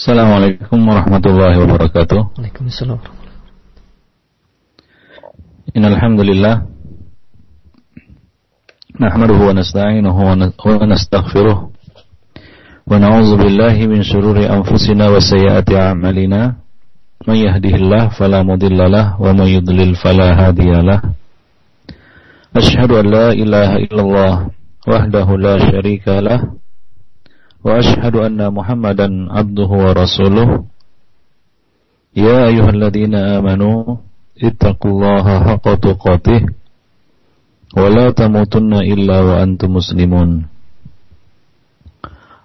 Assalamualaikum warahmatullahi wabarakatuh. Waalaikumsalam. Innal hamdalillah nahmaduhu wa nasta'inuhu wa nastaghfiruh wa na'udzu billahi min shururi anfusina wa sayyiati a'malina may yahdihillahu fala mudilla lahu wa may yudlil fala hadiya lahu. Ashhadu an la ilaha illallah wahdahu la syarika lahu وأشهد أن محمدا عبده ورسوله يا أيها الذين آمنوا اتقوا الله حق تقاته ولا تموتن إلا وأنتم مسلمون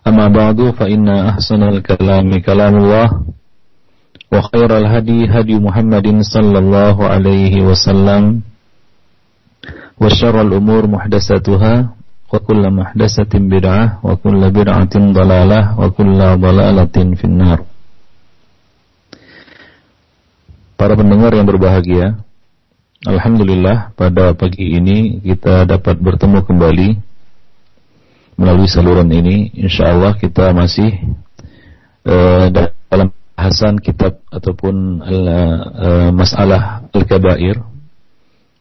أما بعد فإن أحسن الكلام كلام الله وخير الهدي هدي محمد صلى الله عليه وسلم وشر الأمور محدثاتها وكل محدثة بدعة وكل بدعة ضلالة وكل ضلالة في النار Para pendengar yang berbahagia Alhamdulillah pada pagi ini kita dapat bertemu kembali melalui saluran ini Insya Allah kita masih uh, dalam bahasan kitab ataupun uh, masalah Al-Kabair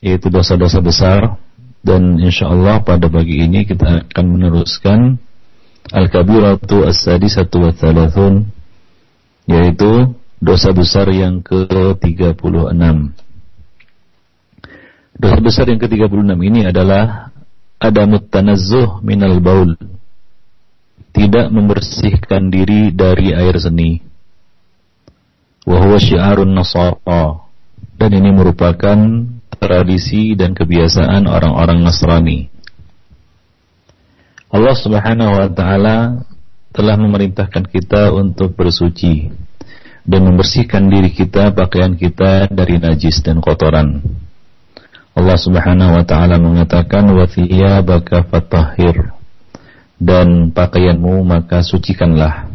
yaitu dosa-dosa besar dan insya Allah pada pagi ini kita akan meneruskan Al-Kabiratu As-Sadisatu wa Thalathun yaitu dosa besar yang ke-36. Dosa besar yang ke-36 ini adalah Adamut tanazzuh minal baul Tidak membersihkan diri dari air seni. Wahuwa syiarun nasara Dan ini merupakan tradisi dan kebiasaan orang-orang Nasrani. Allah Subhanahu wa taala telah memerintahkan kita untuk bersuci dan membersihkan diri kita, pakaian kita dari najis dan kotoran. Allah Subhanahu wa taala mengatakan wa thiyabaka fatahhir dan pakaianmu maka sucikanlah.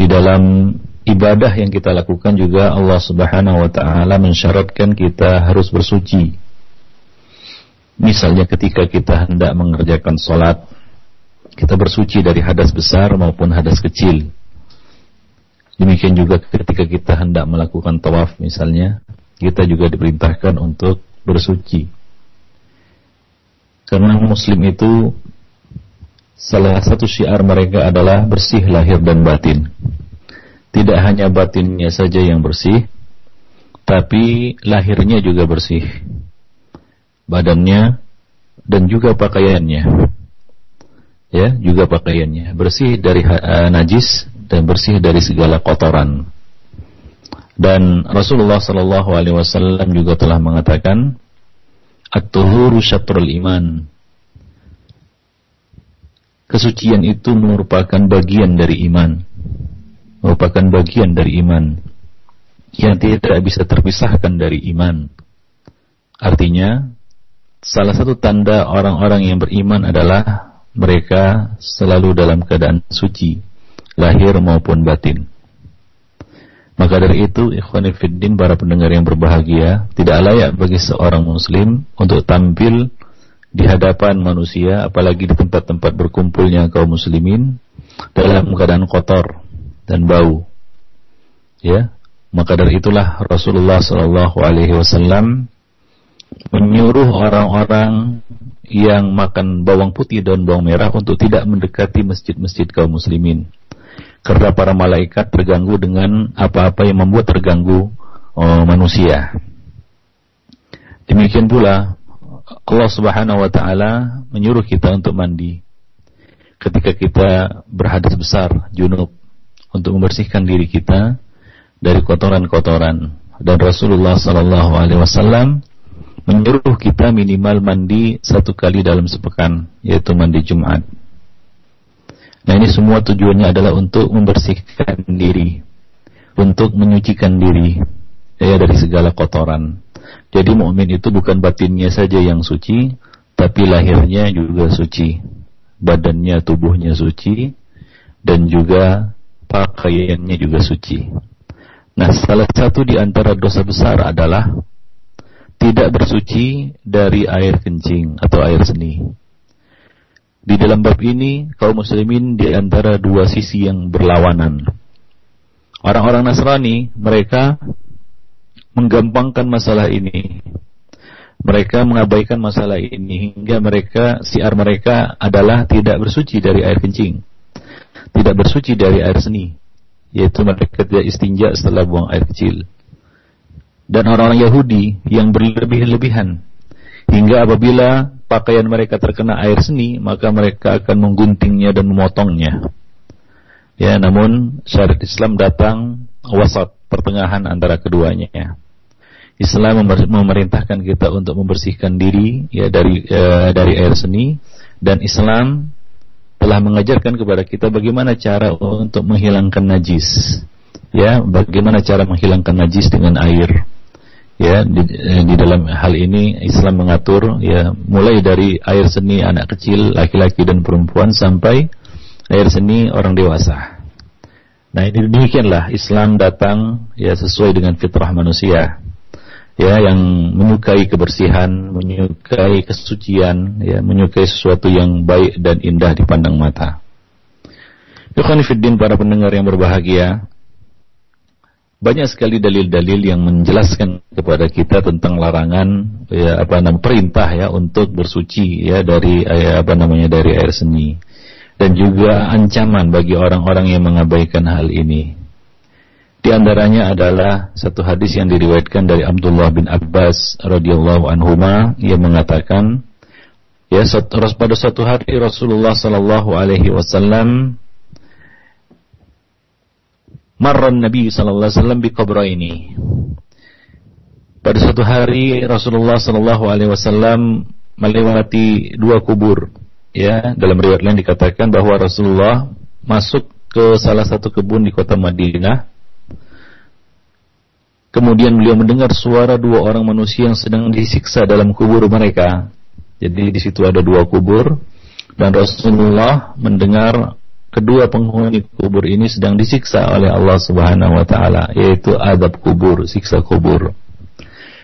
Di dalam ibadah yang kita lakukan juga Allah Subhanahu wa taala mensyaratkan kita harus bersuci. Misalnya ketika kita hendak mengerjakan sholat, kita bersuci dari hadas besar maupun hadas kecil. Demikian juga ketika kita hendak melakukan tawaf misalnya, kita juga diperintahkan untuk bersuci. Karena muslim itu salah satu syiar mereka adalah bersih lahir dan batin tidak hanya batinnya saja yang bersih, tapi lahirnya juga bersih. Badannya dan juga pakaiannya. Ya, juga pakaiannya bersih dari uh, najis dan bersih dari segala kotoran. Dan Rasulullah Shallallahu alaihi wasallam juga telah mengatakan At-tuhuru syatrul iman Kesucian itu merupakan bagian dari iman merupakan bagian dari iman yang tidak bisa terpisahkan dari iman. Artinya, salah satu tanda orang-orang yang beriman adalah mereka selalu dalam keadaan suci, lahir maupun batin. Maka dari itu, ikhwanifiddin para pendengar yang berbahagia, tidak layak bagi seorang muslim untuk tampil di hadapan manusia, apalagi di tempat-tempat berkumpulnya kaum muslimin, dalam keadaan kotor, dan bau. Ya, maka dari itulah Rasulullah Shallallahu Alaihi Wasallam menyuruh orang-orang yang makan bawang putih dan bawang merah untuk tidak mendekati masjid-masjid kaum muslimin. Karena para malaikat terganggu dengan apa-apa yang membuat terganggu oh, manusia. Demikian pula Allah Subhanahu wa taala menyuruh kita untuk mandi ketika kita berhadas besar junub untuk membersihkan diri kita dari kotoran-kotoran dan Rasulullah Sallallahu Alaihi Wasallam menyuruh kita minimal mandi satu kali dalam sepekan yaitu mandi Jumat. Nah ini semua tujuannya adalah untuk membersihkan diri, untuk menyucikan diri ya dari segala kotoran. Jadi mukmin itu bukan batinnya saja yang suci, tapi lahirnya juga suci, badannya, tubuhnya suci, dan juga pakaiannya juga suci. Nah, salah satu di antara dosa besar adalah tidak bersuci dari air kencing atau air seni. Di dalam bab ini, kaum muslimin di antara dua sisi yang berlawanan. Orang-orang Nasrani mereka menggampangkan masalah ini. Mereka mengabaikan masalah ini hingga mereka siar mereka adalah tidak bersuci dari air kencing. Tidak bersuci dari air seni, yaitu mereka tidak istinja setelah buang air kecil. Dan orang-orang Yahudi yang berlebih-lebihan hingga apabila pakaian mereka terkena air seni, maka mereka akan mengguntingnya dan memotongnya. Ya, namun syariat Islam datang wasat pertengahan antara keduanya. Islam memerintahkan kita untuk membersihkan diri ya dari uh, dari air seni dan Islam telah mengajarkan kepada kita bagaimana cara untuk menghilangkan najis. Ya, bagaimana cara menghilangkan najis dengan air. Ya, di, eh, di dalam hal ini Islam mengatur ya mulai dari air seni anak kecil, laki-laki dan perempuan sampai air seni orang dewasa. Nah ini demikianlah Islam datang ya sesuai dengan fitrah manusia ya yang menyukai kebersihan, menyukai kesucian, ya menyukai sesuatu yang baik dan indah dipandang mata. Ikhwanifiddin para pendengar yang berbahagia, banyak sekali dalil-dalil yang menjelaskan kepada kita tentang larangan ya apa namanya perintah ya untuk bersuci ya dari ya, apa namanya dari air seni dan juga ancaman bagi orang-orang yang mengabaikan hal ini. Di antaranya adalah satu hadis yang diriwayatkan dari Abdullah bin Abbas radhiyallahu anhuma. Yang mengatakan ya pada suatu hari Rasulullah sallallahu alaihi wasallam marran Nabi sallallahu alaihi wasallam bi ini. Pada suatu hari Rasulullah sallallahu alaihi wasallam melewati dua kubur. Ya dalam riwayat lain dikatakan bahwa Rasulullah masuk ke salah satu kebun di kota Madinah kemudian beliau mendengar suara dua orang manusia yang sedang disiksa dalam kubur mereka jadi di situ ada dua kubur dan Rasulullah mendengar kedua penghuni kubur ini sedang disiksa oleh Allah Subhanahu wa taala yaitu adab kubur, siksa kubur.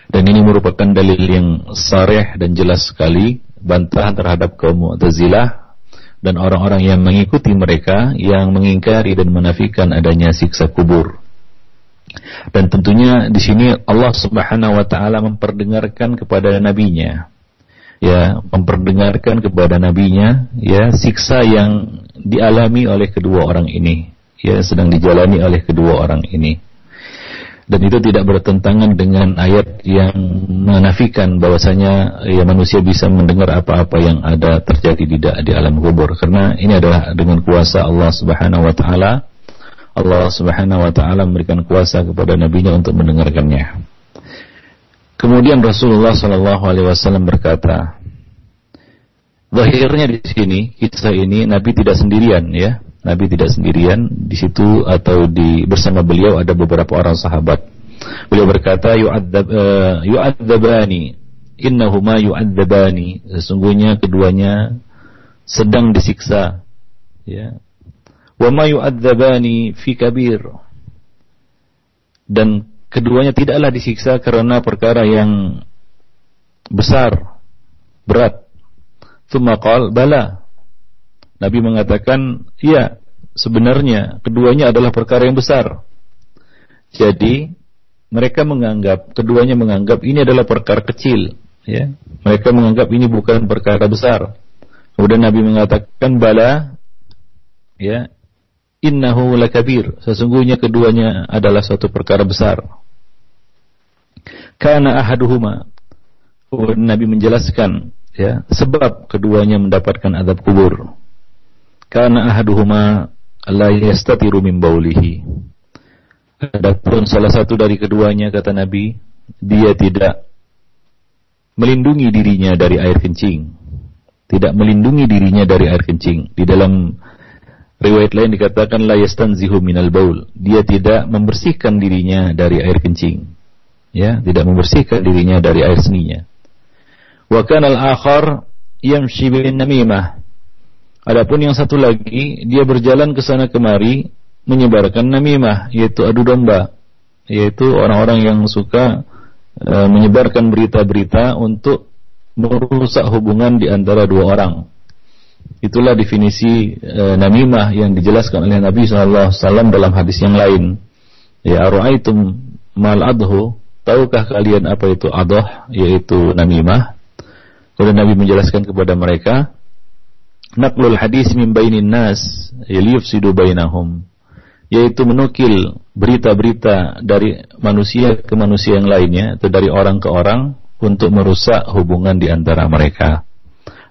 Dan ini merupakan dalil yang sareh dan jelas sekali bantahan terhadap kaum Mu'tazilah dan orang-orang yang mengikuti mereka yang mengingkari dan menafikan adanya siksa kubur. Dan tentunya di sini Allah Subhanahu wa taala memperdengarkan kepada nabinya. Ya, memperdengarkan kepada nabinya ya siksa yang dialami oleh kedua orang ini, ya sedang dijalani oleh kedua orang ini. Dan itu tidak bertentangan dengan ayat yang menafikan bahwasanya ya manusia bisa mendengar apa-apa yang ada terjadi di, di alam kubur. Karena ini adalah dengan kuasa Allah Subhanahu wa taala Allah Subhanahu wa taala memberikan kuasa kepada nabinya untuk mendengarkannya. Kemudian Rasulullah sallallahu alaihi wasallam berkata, Zahirnya di sini kisah ini Nabi tidak sendirian ya. Nabi tidak sendirian di situ atau di bersama beliau ada beberapa orang sahabat. Beliau berkata yu'adzab uh, yu'adzabani innahuma yu'adzabani sesungguhnya keduanya sedang disiksa ya. Wa ma fi kabir dan keduanya tidaklah disiksa karena perkara yang besar berat. Tsumma bala Nabi mengatakan, iya, sebenarnya keduanya adalah perkara yang besar. Jadi mereka menganggap keduanya menganggap ini adalah perkara kecil, ya. Mereka menganggap ini bukan perkara besar. Kemudian Nabi mengatakan bala ya innahu lakabir sesungguhnya keduanya adalah suatu perkara besar. Karena ahaduhuma Nabi menjelaskan ya sebab keduanya mendapatkan adab kubur. Karena ahaduhuma la yastatiru min baulihi. Adapun salah satu dari keduanya kata Nabi, dia tidak melindungi dirinya dari air kencing. Tidak melindungi dirinya dari air kencing. Di dalam riwayat lain dikatakan la yastanzihu minal baul. Dia tidak membersihkan dirinya dari air kencing. Ya, tidak membersihkan dirinya dari air seninya. Wa kana al-akhar yamshi bin namimah Adapun yang satu lagi, dia berjalan ke sana kemari menyebarkan namimah, yaitu adu domba, yaitu orang-orang yang suka e, menyebarkan berita-berita untuk merusak hubungan di antara dua orang. Itulah definisi e, namimah yang dijelaskan oleh Nabi SAW dalam hadis yang lain. Ya ara'aitum mal adhu, tahukah kalian apa itu adoh, yaitu namimah? Kemudian Nabi menjelaskan kepada mereka, naqlul hadis min bainin nas, yufsidu bainahum yaitu menukil berita-berita dari manusia ke manusia yang lainnya atau dari orang ke orang untuk merusak hubungan di antara mereka.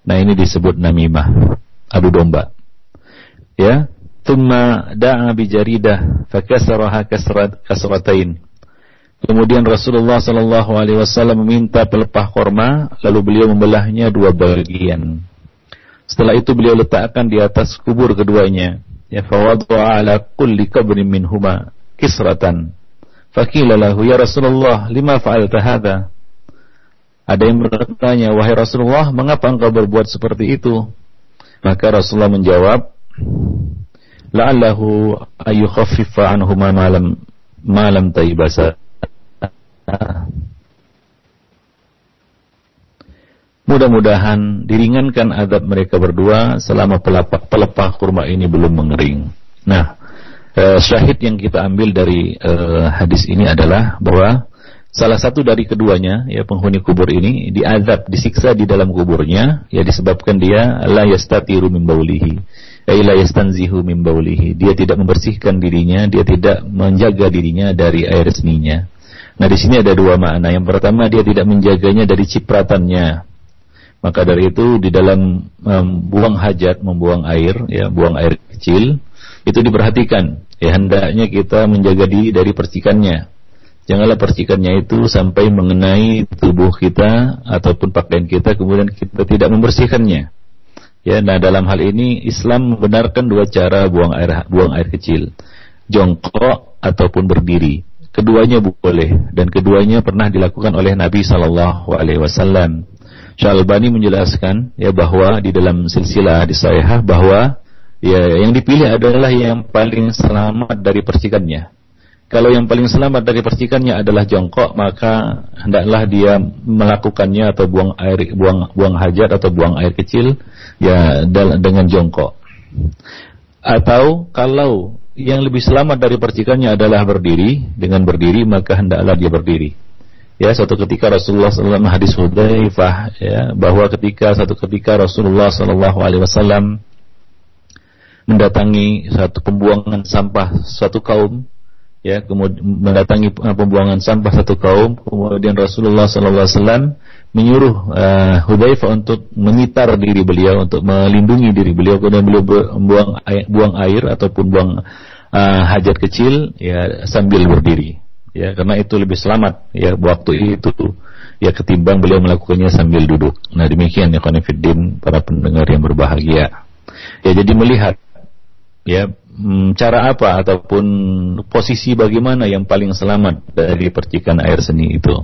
Nah ini disebut namimah, adu domba. Ya, thumma da'a bi jaridah fakasaraha kasrat kasratain. Kemudian Rasulullah sallallahu alaihi wasallam meminta pelepah korma lalu beliau membelahnya dua bagian. Setelah itu beliau letakkan di atas kubur keduanya ya fawadha ala kulli qabrin minhuma kisratan faqila lahu ya Rasulullah lima fa'alta hadha ada yang bertanya wahai Rasulullah mengapa engkau berbuat seperti itu maka Rasulullah menjawab la'allahu ayukhaffifa anhuma malam malam taibasa Mudah-mudahan diringankan adab mereka berdua selama pelepah, pelepah kurma ini belum mengering. Nah, eh, syahid yang kita ambil dari eh, hadis ini adalah bahwa salah satu dari keduanya, ya penghuni kubur ini diadab, disiksa di dalam kuburnya, ya disebabkan dia la yastatiru min baulihi, ay la yastanzihu min baulihi. Dia tidak membersihkan dirinya, dia tidak menjaga dirinya dari air seninya. Nah, di sini ada dua makna. Yang pertama, dia tidak menjaganya dari cipratannya maka dari itu di dalam membuang hajat, membuang air, ya, buang air kecil, itu diperhatikan. Ya, hendaknya kita menjaga diri dari percikannya. Janganlah percikannya itu sampai mengenai tubuh kita ataupun pakaian kita, kemudian kita tidak membersihkannya. Ya, nah dalam hal ini Islam membenarkan dua cara buang air buang air kecil, jongkok ataupun berdiri. Keduanya boleh dan keduanya pernah dilakukan oleh Nabi Shallallahu Alaihi Wasallam. Syalbani menjelaskan ya bahwa di dalam silsilah di Sahihah bahwa ya yang dipilih adalah yang paling selamat dari percikannya. Kalau yang paling selamat dari percikannya adalah jongkok, maka hendaklah dia melakukannya atau buang air buang buang hajat atau buang air kecil ya dengan jongkok. Atau kalau yang lebih selamat dari percikannya adalah berdiri, dengan berdiri maka hendaklah dia berdiri ya satu ketika Rasulullah SAW hadis Hudzaifah ya bahwa ketika satu ketika Rasulullah SAW alaihi wasallam mendatangi satu pembuangan sampah suatu kaum ya kemudian mendatangi pembuangan sampah satu kaum kemudian Rasulullah SAW menyuruh uh, Hudzaifah untuk menyitar diri beliau untuk melindungi diri beliau kemudian beliau buang air, buang air ataupun buang uh, hajat kecil ya sambil berdiri ya karena itu lebih selamat ya waktu itu ya ketimbang beliau melakukannya sambil duduk. Nah demikian ya konfidin para pendengar yang berbahagia. Ya jadi melihat ya hmm, cara apa ataupun posisi bagaimana yang paling selamat dari percikan air seni itu.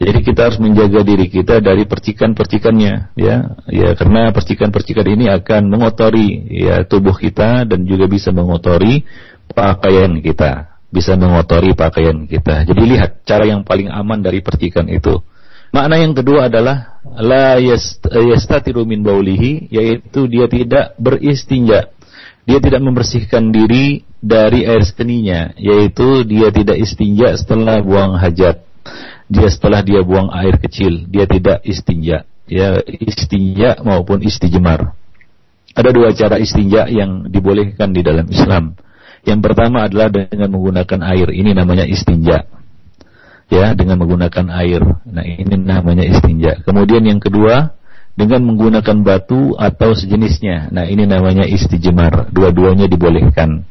Jadi kita harus menjaga diri kita dari percikan-percikannya, ya, ya karena percikan-percikan ini akan mengotori ya tubuh kita dan juga bisa mengotori pakaian kita bisa mengotori pakaian kita. Jadi lihat cara yang paling aman dari percikan itu. Makna yang kedua adalah la yastatiru min baulihi yaitu dia tidak beristinja. Dia tidak membersihkan diri dari air seninya, yaitu dia tidak istinja setelah buang hajat. Dia setelah dia buang air kecil, dia tidak istinja. Ya istinja maupun istijmar. Ada dua cara istinja yang dibolehkan di dalam Islam. Yang pertama adalah dengan menggunakan air. Ini namanya istinja. Ya, dengan menggunakan air. Nah, ini namanya istinja. Kemudian yang kedua, dengan menggunakan batu atau sejenisnya. Nah, ini namanya istijmar. Dua-duanya dibolehkan.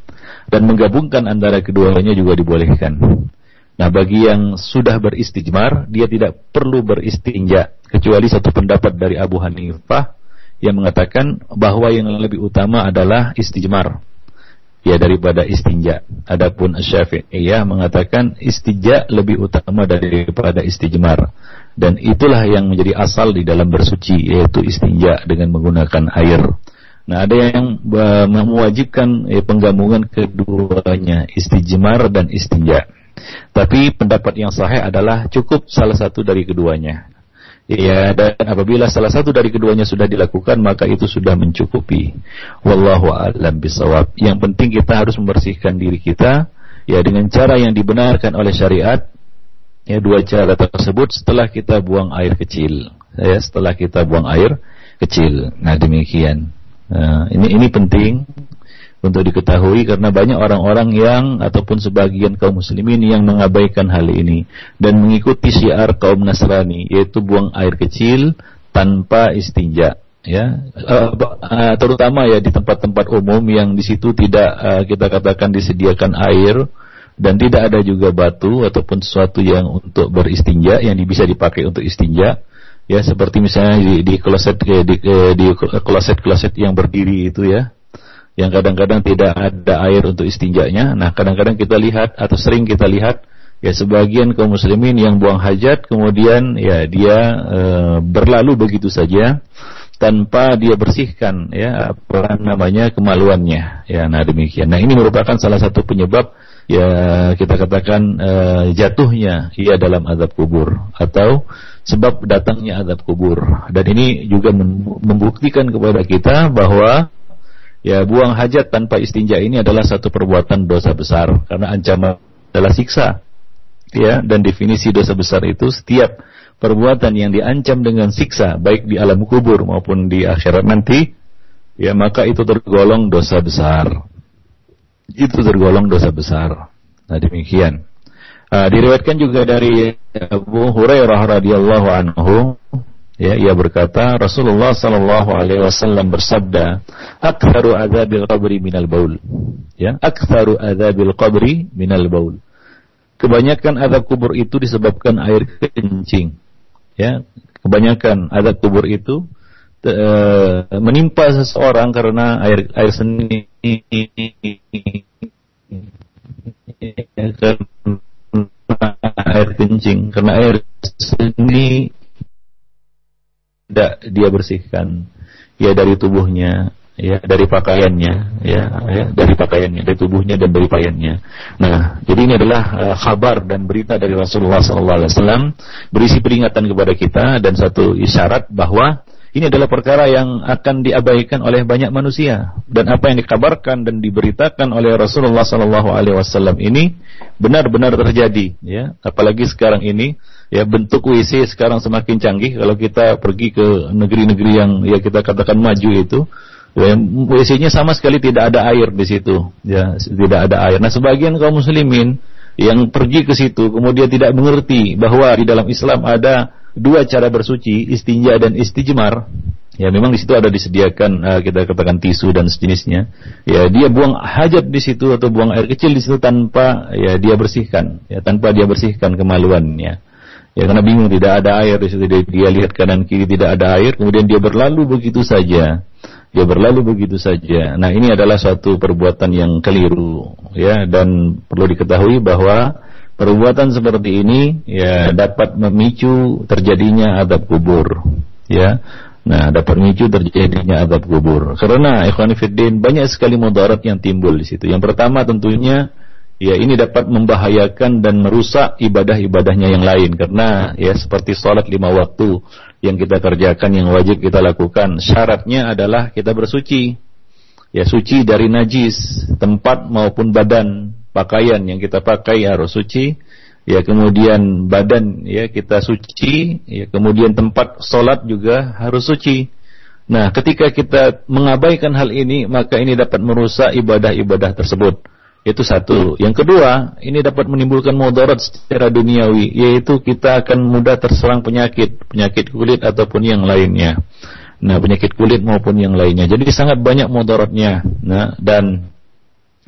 Dan menggabungkan antara keduanya juga dibolehkan. Nah, bagi yang sudah beristijmar, dia tidak perlu beristinja. Kecuali satu pendapat dari Abu Hanifah yang mengatakan bahwa yang lebih utama adalah istijmar ya daripada istinja. Adapun Syafi'iyah mengatakan istinja lebih utama daripada istijmar. Dan itulah yang menjadi asal di dalam bersuci yaitu istinja dengan menggunakan air. Nah, ada yang mewajibkan eh, penggabungan keduanya, istijmar dan istinja. Tapi pendapat yang sahih adalah cukup salah satu dari keduanya. Ya, dan apabila salah satu dari keduanya sudah dilakukan, maka itu sudah mencukupi. Wallahu a'lam bisawab. Yang penting kita harus membersihkan diri kita, ya dengan cara yang dibenarkan oleh syariat ya dua cara tersebut setelah kita buang air kecil. Ya setelah kita buang air kecil. Nah demikian. Nah, ini ini penting untuk diketahui karena banyak orang-orang yang ataupun sebagian kaum muslimin yang mengabaikan hal ini dan mengikuti syiar kaum Nasrani yaitu buang air kecil tanpa istinja. Ya uh, uh, terutama ya di tempat-tempat umum yang di situ tidak kita katakan disediakan air dan tidak ada juga batu ataupun sesuatu yang untuk beristinja yang bisa dipakai untuk istinja. Ya seperti misalnya di, di kloset di, di, kloset kloset yang berdiri itu ya. Yang kadang-kadang tidak ada air untuk istinjanya. Nah, kadang-kadang kita lihat atau sering kita lihat ya sebagian kaum muslimin yang buang hajat kemudian ya dia e, berlalu begitu saja tanpa dia bersihkan ya apa namanya kemaluannya. Ya nah demikian. Nah ini merupakan salah satu penyebab ya kita katakan e, jatuhnya ia dalam azab kubur atau sebab datangnya azab kubur. Dan ini juga membuktikan kepada kita bahwa ya buang hajat tanpa istinja ini adalah satu perbuatan dosa besar. Karena ancaman adalah siksa. Ya dan definisi dosa besar itu setiap perbuatan yang diancam dengan siksa baik di alam kubur maupun di akhirat nanti ya maka itu tergolong dosa besar itu tergolong dosa besar nah demikian uh, diriwayatkan juga dari Abu Hurairah radhiyallahu anhu Ya, ia berkata Rasulullah sallallahu alaihi wasallam bersabda, "Aktsaru adzabil qabri minal baul." Ya, aktsaru adzabil qabri minal baul. Kebanyakan azab kubur itu disebabkan air kencing. Ya, kebanyakan azab kubur itu uh, menimpa seseorang karena air air seni. Karena air kencing, karena air seni tidak dia bersihkan. Ya dari tubuhnya ya dari pakaiannya ya, ya dari pakaiannya dari tubuhnya dan dari pakaiannya. Nah jadi ini adalah uh, kabar dan berita dari Rasulullah SAW berisi peringatan kepada kita dan satu isyarat bahwa ini adalah perkara yang akan diabaikan oleh banyak manusia. Dan apa yang dikabarkan dan diberitakan oleh Rasulullah SAW ini benar-benar terjadi ya. Apalagi sekarang ini ya bentuk WC sekarang semakin canggih. Kalau kita pergi ke negeri-negeri yang ya kita katakan maju itu WC-nya sama sekali tidak ada air di situ. Ya tidak ada air. Nah sebagian kaum muslimin yang pergi ke situ kemudian tidak mengerti bahwa di dalam Islam ada dua cara bersuci istinja dan istijmar. Ya memang di situ ada disediakan uh, kita katakan tisu dan sejenisnya. Ya dia buang hajat di situ atau buang air kecil di situ tanpa ya dia bersihkan. Ya tanpa dia bersihkan kemaluannya. Ya karena bingung tidak ada air di situ. Dia, dia lihat kanan kiri tidak ada air, kemudian dia berlalu begitu saja. Dia berlalu begitu saja. Nah, ini adalah suatu perbuatan yang keliru ya dan perlu diketahui bahwa perbuatan seperti ini ya dapat memicu terjadinya adab kubur. Ya. Nah, dapat memicu terjadinya adab kubur. Karena ikhwan banyak sekali mudarat yang timbul di situ. Yang pertama tentunya ya ini dapat membahayakan dan merusak ibadah-ibadahnya yang lain. Karena ya seperti sholat lima waktu yang kita kerjakan yang wajib kita lakukan. Syaratnya adalah kita bersuci. Ya suci dari najis tempat maupun badan. Pakaian yang kita pakai harus suci. Ya kemudian badan ya kita suci. Ya kemudian tempat sholat juga harus suci. Nah ketika kita mengabaikan hal ini maka ini dapat merusak ibadah-ibadah tersebut itu satu. Yang kedua, ini dapat menimbulkan mudarat secara duniawi, yaitu kita akan mudah terserang penyakit, penyakit kulit ataupun yang lainnya. Nah, penyakit kulit maupun yang lainnya. Jadi sangat banyak mudaratnya. Nah, dan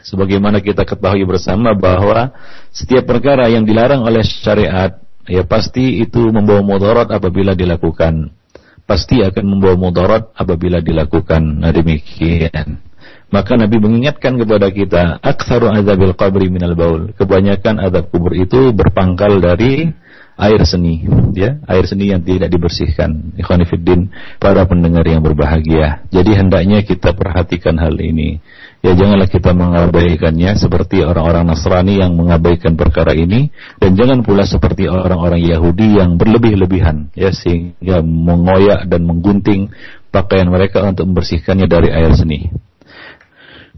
sebagaimana kita ketahui bersama bahwa setiap perkara yang dilarang oleh syariat, ya pasti itu membawa mudarat apabila dilakukan. Pasti akan membawa mudarat apabila dilakukan. Nah, demikian. Maka Nabi mengingatkan kepada kita, aktsaru azabil qabri minal baul. Kebanyakan azab kubur itu berpangkal dari air seni, ya, air seni yang tidak dibersihkan. Ikhwanifiddin, para pendengar yang berbahagia. Jadi hendaknya kita perhatikan hal ini. Ya janganlah kita mengabaikannya seperti orang-orang Nasrani yang mengabaikan perkara ini dan jangan pula seperti orang-orang Yahudi yang berlebih-lebihan ya sehingga mengoyak dan menggunting pakaian mereka untuk membersihkannya dari air seni.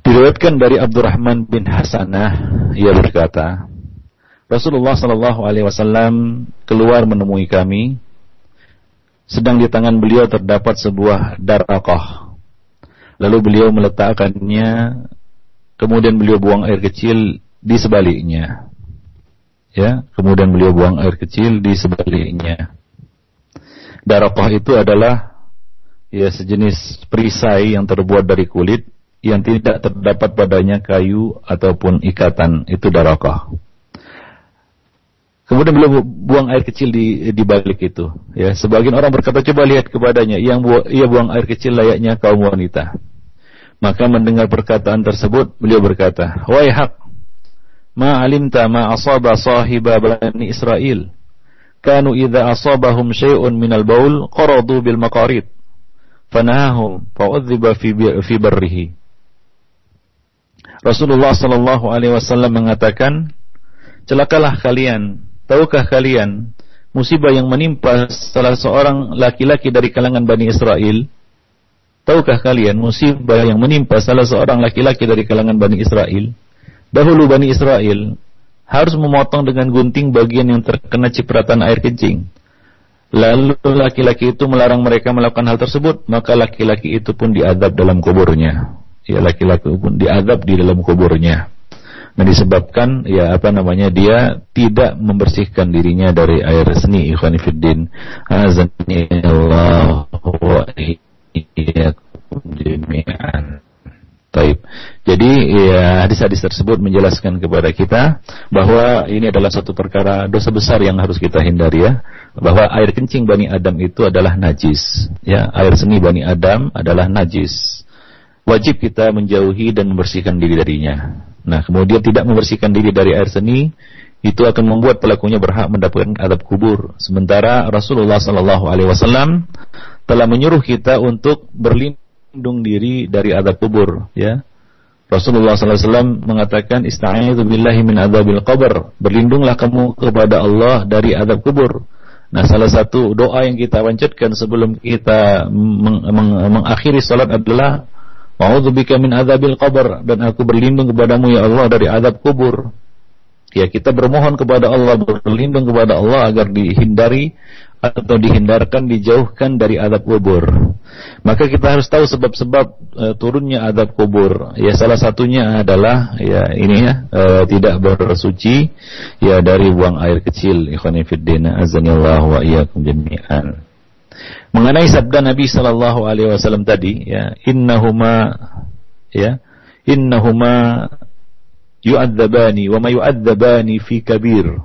Diriwayatkan dari Abdurrahman bin Hasanah, ia berkata, Rasulullah Shallallahu Alaihi Wasallam keluar menemui kami. Sedang di tangan beliau terdapat sebuah darakoh. Lalu beliau meletakkannya, kemudian beliau buang air kecil di sebaliknya. Ya, kemudian beliau buang air kecil di sebaliknya. Darakoh itu adalah ya sejenis perisai yang terbuat dari kulit yang tidak terdapat padanya kayu ataupun ikatan itu darakoh. Kemudian beliau buang air kecil di di balik itu. Ya, sebagian orang berkata coba lihat kepadanya, yang bu, ia buang air kecil layaknya kaum wanita. Maka mendengar perkataan tersebut, beliau berkata, "Wahai hak, ma alimta ma asaba sahiba bani Israel. Kanu idza asabahum syai'un minal baul qaradu bil maqarid. Fanahahum fa'udhiba fi fi barrihi." Rasulullah sallallahu alaihi wasallam mengatakan, "Celakalah kalian Tahukah kalian musibah yang menimpa salah seorang laki-laki dari kalangan Bani Israel? Tahukah kalian musibah yang menimpa salah seorang laki-laki dari kalangan Bani Israel? Dahulu Bani Israel harus memotong dengan gunting bagian yang terkena cipratan air kencing. Lalu laki-laki itu melarang mereka melakukan hal tersebut, maka laki-laki itu pun diadab dalam kuburnya. Ya laki-laki pun diadab di dalam kuburnya. Nah disebabkan ya apa namanya dia tidak membersihkan dirinya dari air seni ikhwan fiddin. Wa jami'an. Taib. Jadi ya hadis-hadis tersebut menjelaskan kepada kita bahwa ini adalah satu perkara dosa besar yang harus kita hindari ya. Bahwa air kencing Bani Adam itu adalah najis. Ya, air seni Bani Adam adalah najis. Wajib kita menjauhi dan membersihkan diri darinya. Nah, kemudian tidak membersihkan diri dari air seni itu akan membuat pelakunya berhak mendapatkan adab kubur. Sementara Rasulullah Sallallahu Alaihi Wasallam telah menyuruh kita untuk berlindung diri dari adab kubur. Ya, Rasulullah SAW mengatakan Istaizu billahi min adabil qabr Berlindunglah kamu kepada Allah dari adab kubur Nah salah satu doa yang kita panjatkan sebelum kita meng meng mengakhiri salat adalah A'udzubika min adzabil qabr dan aku berlindung kepadamu ya Allah dari azab kubur. Ya kita bermohon kepada Allah berlindung kepada Allah agar dihindari atau dihindarkan dijauhkan dari azab kubur. Maka kita harus tahu sebab-sebab e, turunnya azab kubur. Ya salah satunya adalah ya ini ya e, tidak bersuci ya dari buang air kecil. Ikhwan fillah azanillahu wa iyyakum jami'an. Mengenai sabda Nabi Shallallahu Alaihi Wasallam tadi, ya, innahuma, ya, innahuma yu'adzabani wa ma yu'adzabani fi kabir.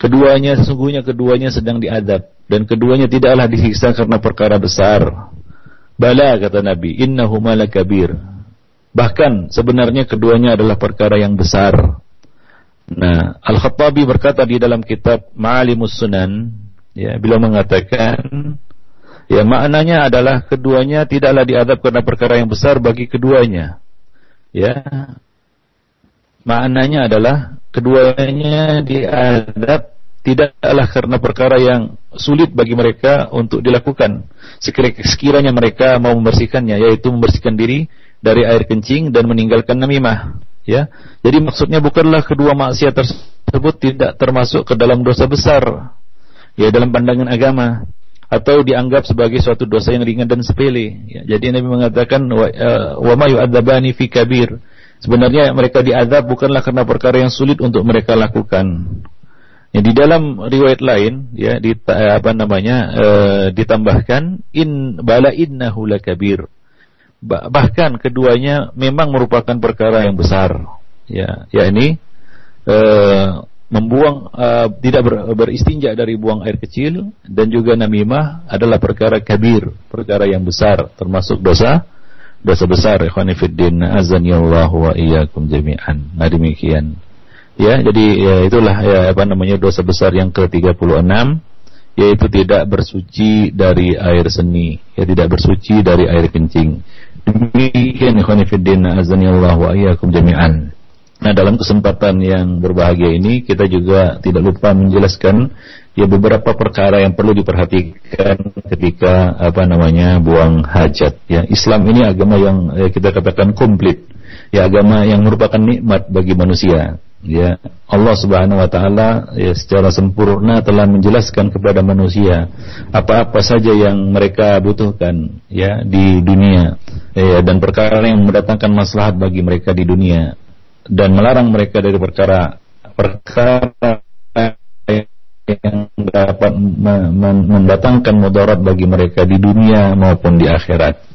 Keduanya sesungguhnya keduanya sedang diadab dan keduanya tidaklah disiksa karena perkara besar. Bala kata Nabi, innahuma lakabir. Bahkan sebenarnya keduanya adalah perkara yang besar. Nah, Al-Khattabi berkata di dalam kitab Ma'alimus Sunan, Ya, beliau mengatakan ya maknanya adalah keduanya tidaklah diadab karena perkara yang besar bagi keduanya. Ya. Maknanya adalah keduanya diadab tidaklah karena perkara yang sulit bagi mereka untuk dilakukan. Sekiranya mereka mau membersihkannya, yaitu membersihkan diri dari air kencing dan meninggalkan namimah. Ya, jadi maksudnya bukanlah kedua maksiat tersebut tidak termasuk ke dalam dosa besar, ya dalam pandangan agama atau dianggap sebagai suatu dosa yang ringan dan sepele. Ya, jadi Nabi mengatakan wa, uh, ma yu'adzabani fi kabir. Sebenarnya mereka diadab bukanlah karena perkara yang sulit untuk mereka lakukan. Ya, di dalam riwayat lain ya di apa namanya uh, ditambahkan in bala innahu lakabir. Bahkan keduanya memang merupakan perkara yang besar. Ya, yakni uh, membuang uh, tidak ber, beristinja dari buang air kecil dan juga namimah adalah perkara kabir, perkara yang besar termasuk dosa dosa besar ikhwani fiddin azanillahu wa iyyakum jami'an. Nah demikian. Ya, jadi ya itulah ya apa namanya dosa besar yang ke-36 yaitu tidak bersuci dari air seni, ya tidak bersuci dari air kencing. Demikian ikhwani fiddin azanillahu wa iyyakum jami'an. Nah dalam kesempatan yang berbahagia ini kita juga tidak lupa menjelaskan ya beberapa perkara yang perlu diperhatikan ketika apa namanya buang hajat. Ya Islam ini agama yang ya, kita katakan komplit. Ya agama yang merupakan nikmat bagi manusia. Ya Allah Subhanahu wa taala ya secara sempurna telah menjelaskan kepada manusia apa-apa saja yang mereka butuhkan ya di dunia. Ya dan perkara yang mendatangkan maslahat bagi mereka di dunia dan melarang mereka dari perkara perkara yang dapat mendatangkan mudarat bagi mereka di dunia maupun di akhirat.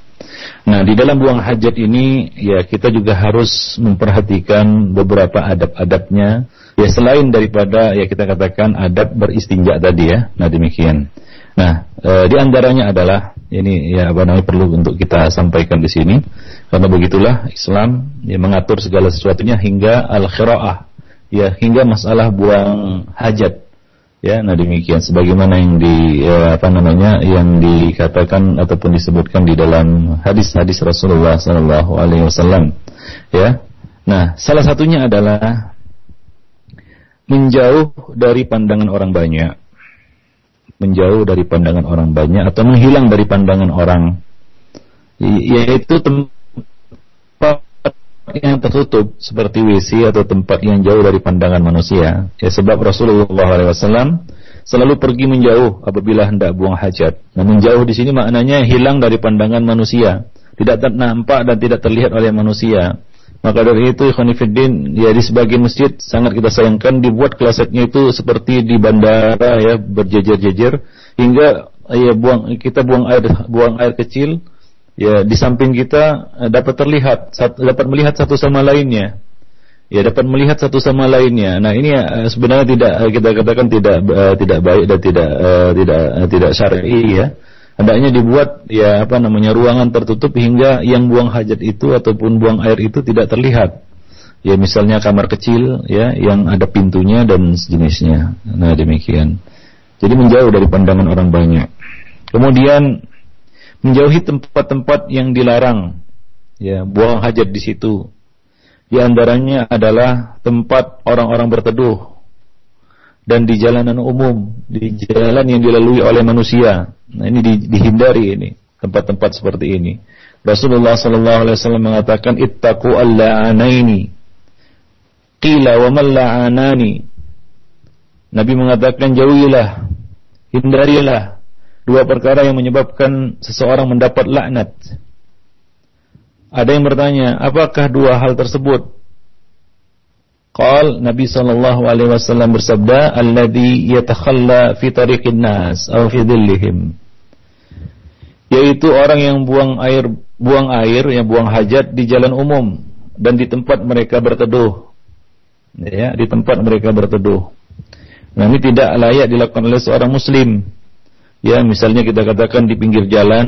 Nah, di dalam buang hajat ini ya kita juga harus memperhatikan beberapa adab-adabnya ya selain daripada ya kita katakan adab beristinja tadi ya. Nah, demikian. Nah, e, di antaranya adalah ini ya apa namanya perlu untuk kita sampaikan di sini karena begitulah Islam ya mengatur segala sesuatunya hingga al-qiraah ya hingga masalah buang hajat Ya, nah demikian sebagaimana yang di ya, apa namanya yang dikatakan ataupun disebutkan di dalam hadis-hadis Rasulullah sallallahu alaihi wasallam. Ya. Nah, salah satunya adalah menjauh dari pandangan orang banyak. Menjauh dari pandangan orang banyak atau menghilang dari pandangan orang yaitu tempat yang tertutup seperti WC atau tempat yang jauh dari pandangan manusia. Ya sebab Rasulullah SAW selalu pergi menjauh apabila hendak buang hajat. Nah, menjauh di sini maknanya hilang dari pandangan manusia, tidak nampak dan tidak terlihat oleh manusia. Maka dari itu Khonifuddin ya di sebagian masjid sangat kita sayangkan dibuat klosetnya itu seperti di bandara ya berjejer-jejer hingga ya buang kita buang air buang air kecil ya di samping kita eh, dapat terlihat dapat melihat satu sama lainnya. Ya dapat melihat satu sama lainnya. Nah ini uh, sebenarnya tidak uh, kita katakan tidak uh, tidak baik dan tidak uh, tidak uh, tidak syar'i ya hendaknya dibuat ya apa namanya ruangan tertutup hingga yang buang hajat itu ataupun buang air itu tidak terlihat. Ya misalnya kamar kecil ya yang ada pintunya dan sejenisnya. Nah demikian. Jadi menjauh dari pandangan orang banyak. Kemudian menjauhi tempat-tempat yang dilarang. Ya, buang hajat di situ. Di antaranya adalah tempat orang-orang berteduh dan di jalanan umum, di jalan yang dilalui oleh manusia. Nah, ini di, dihindari ini tempat-tempat seperti ini. Rasulullah sallallahu alaihi wasallam mengatakan ittaqu al-la'anaini. Qila wa man la'anani. Nabi mengatakan jauhilah, hindarilah dua perkara yang menyebabkan seseorang mendapat laknat. Ada yang bertanya, apakah dua hal tersebut? Qal Nabi sallallahu alaihi wasallam bersabda, "Alladhi yatakhalla fi tariqin nas aw fi dhillihim." Yaitu orang yang buang air buang air yang buang hajat di jalan umum dan di tempat mereka berteduh. Ya, di tempat mereka berteduh. Nah, ini tidak layak dilakukan oleh seorang muslim ya misalnya kita katakan di pinggir jalan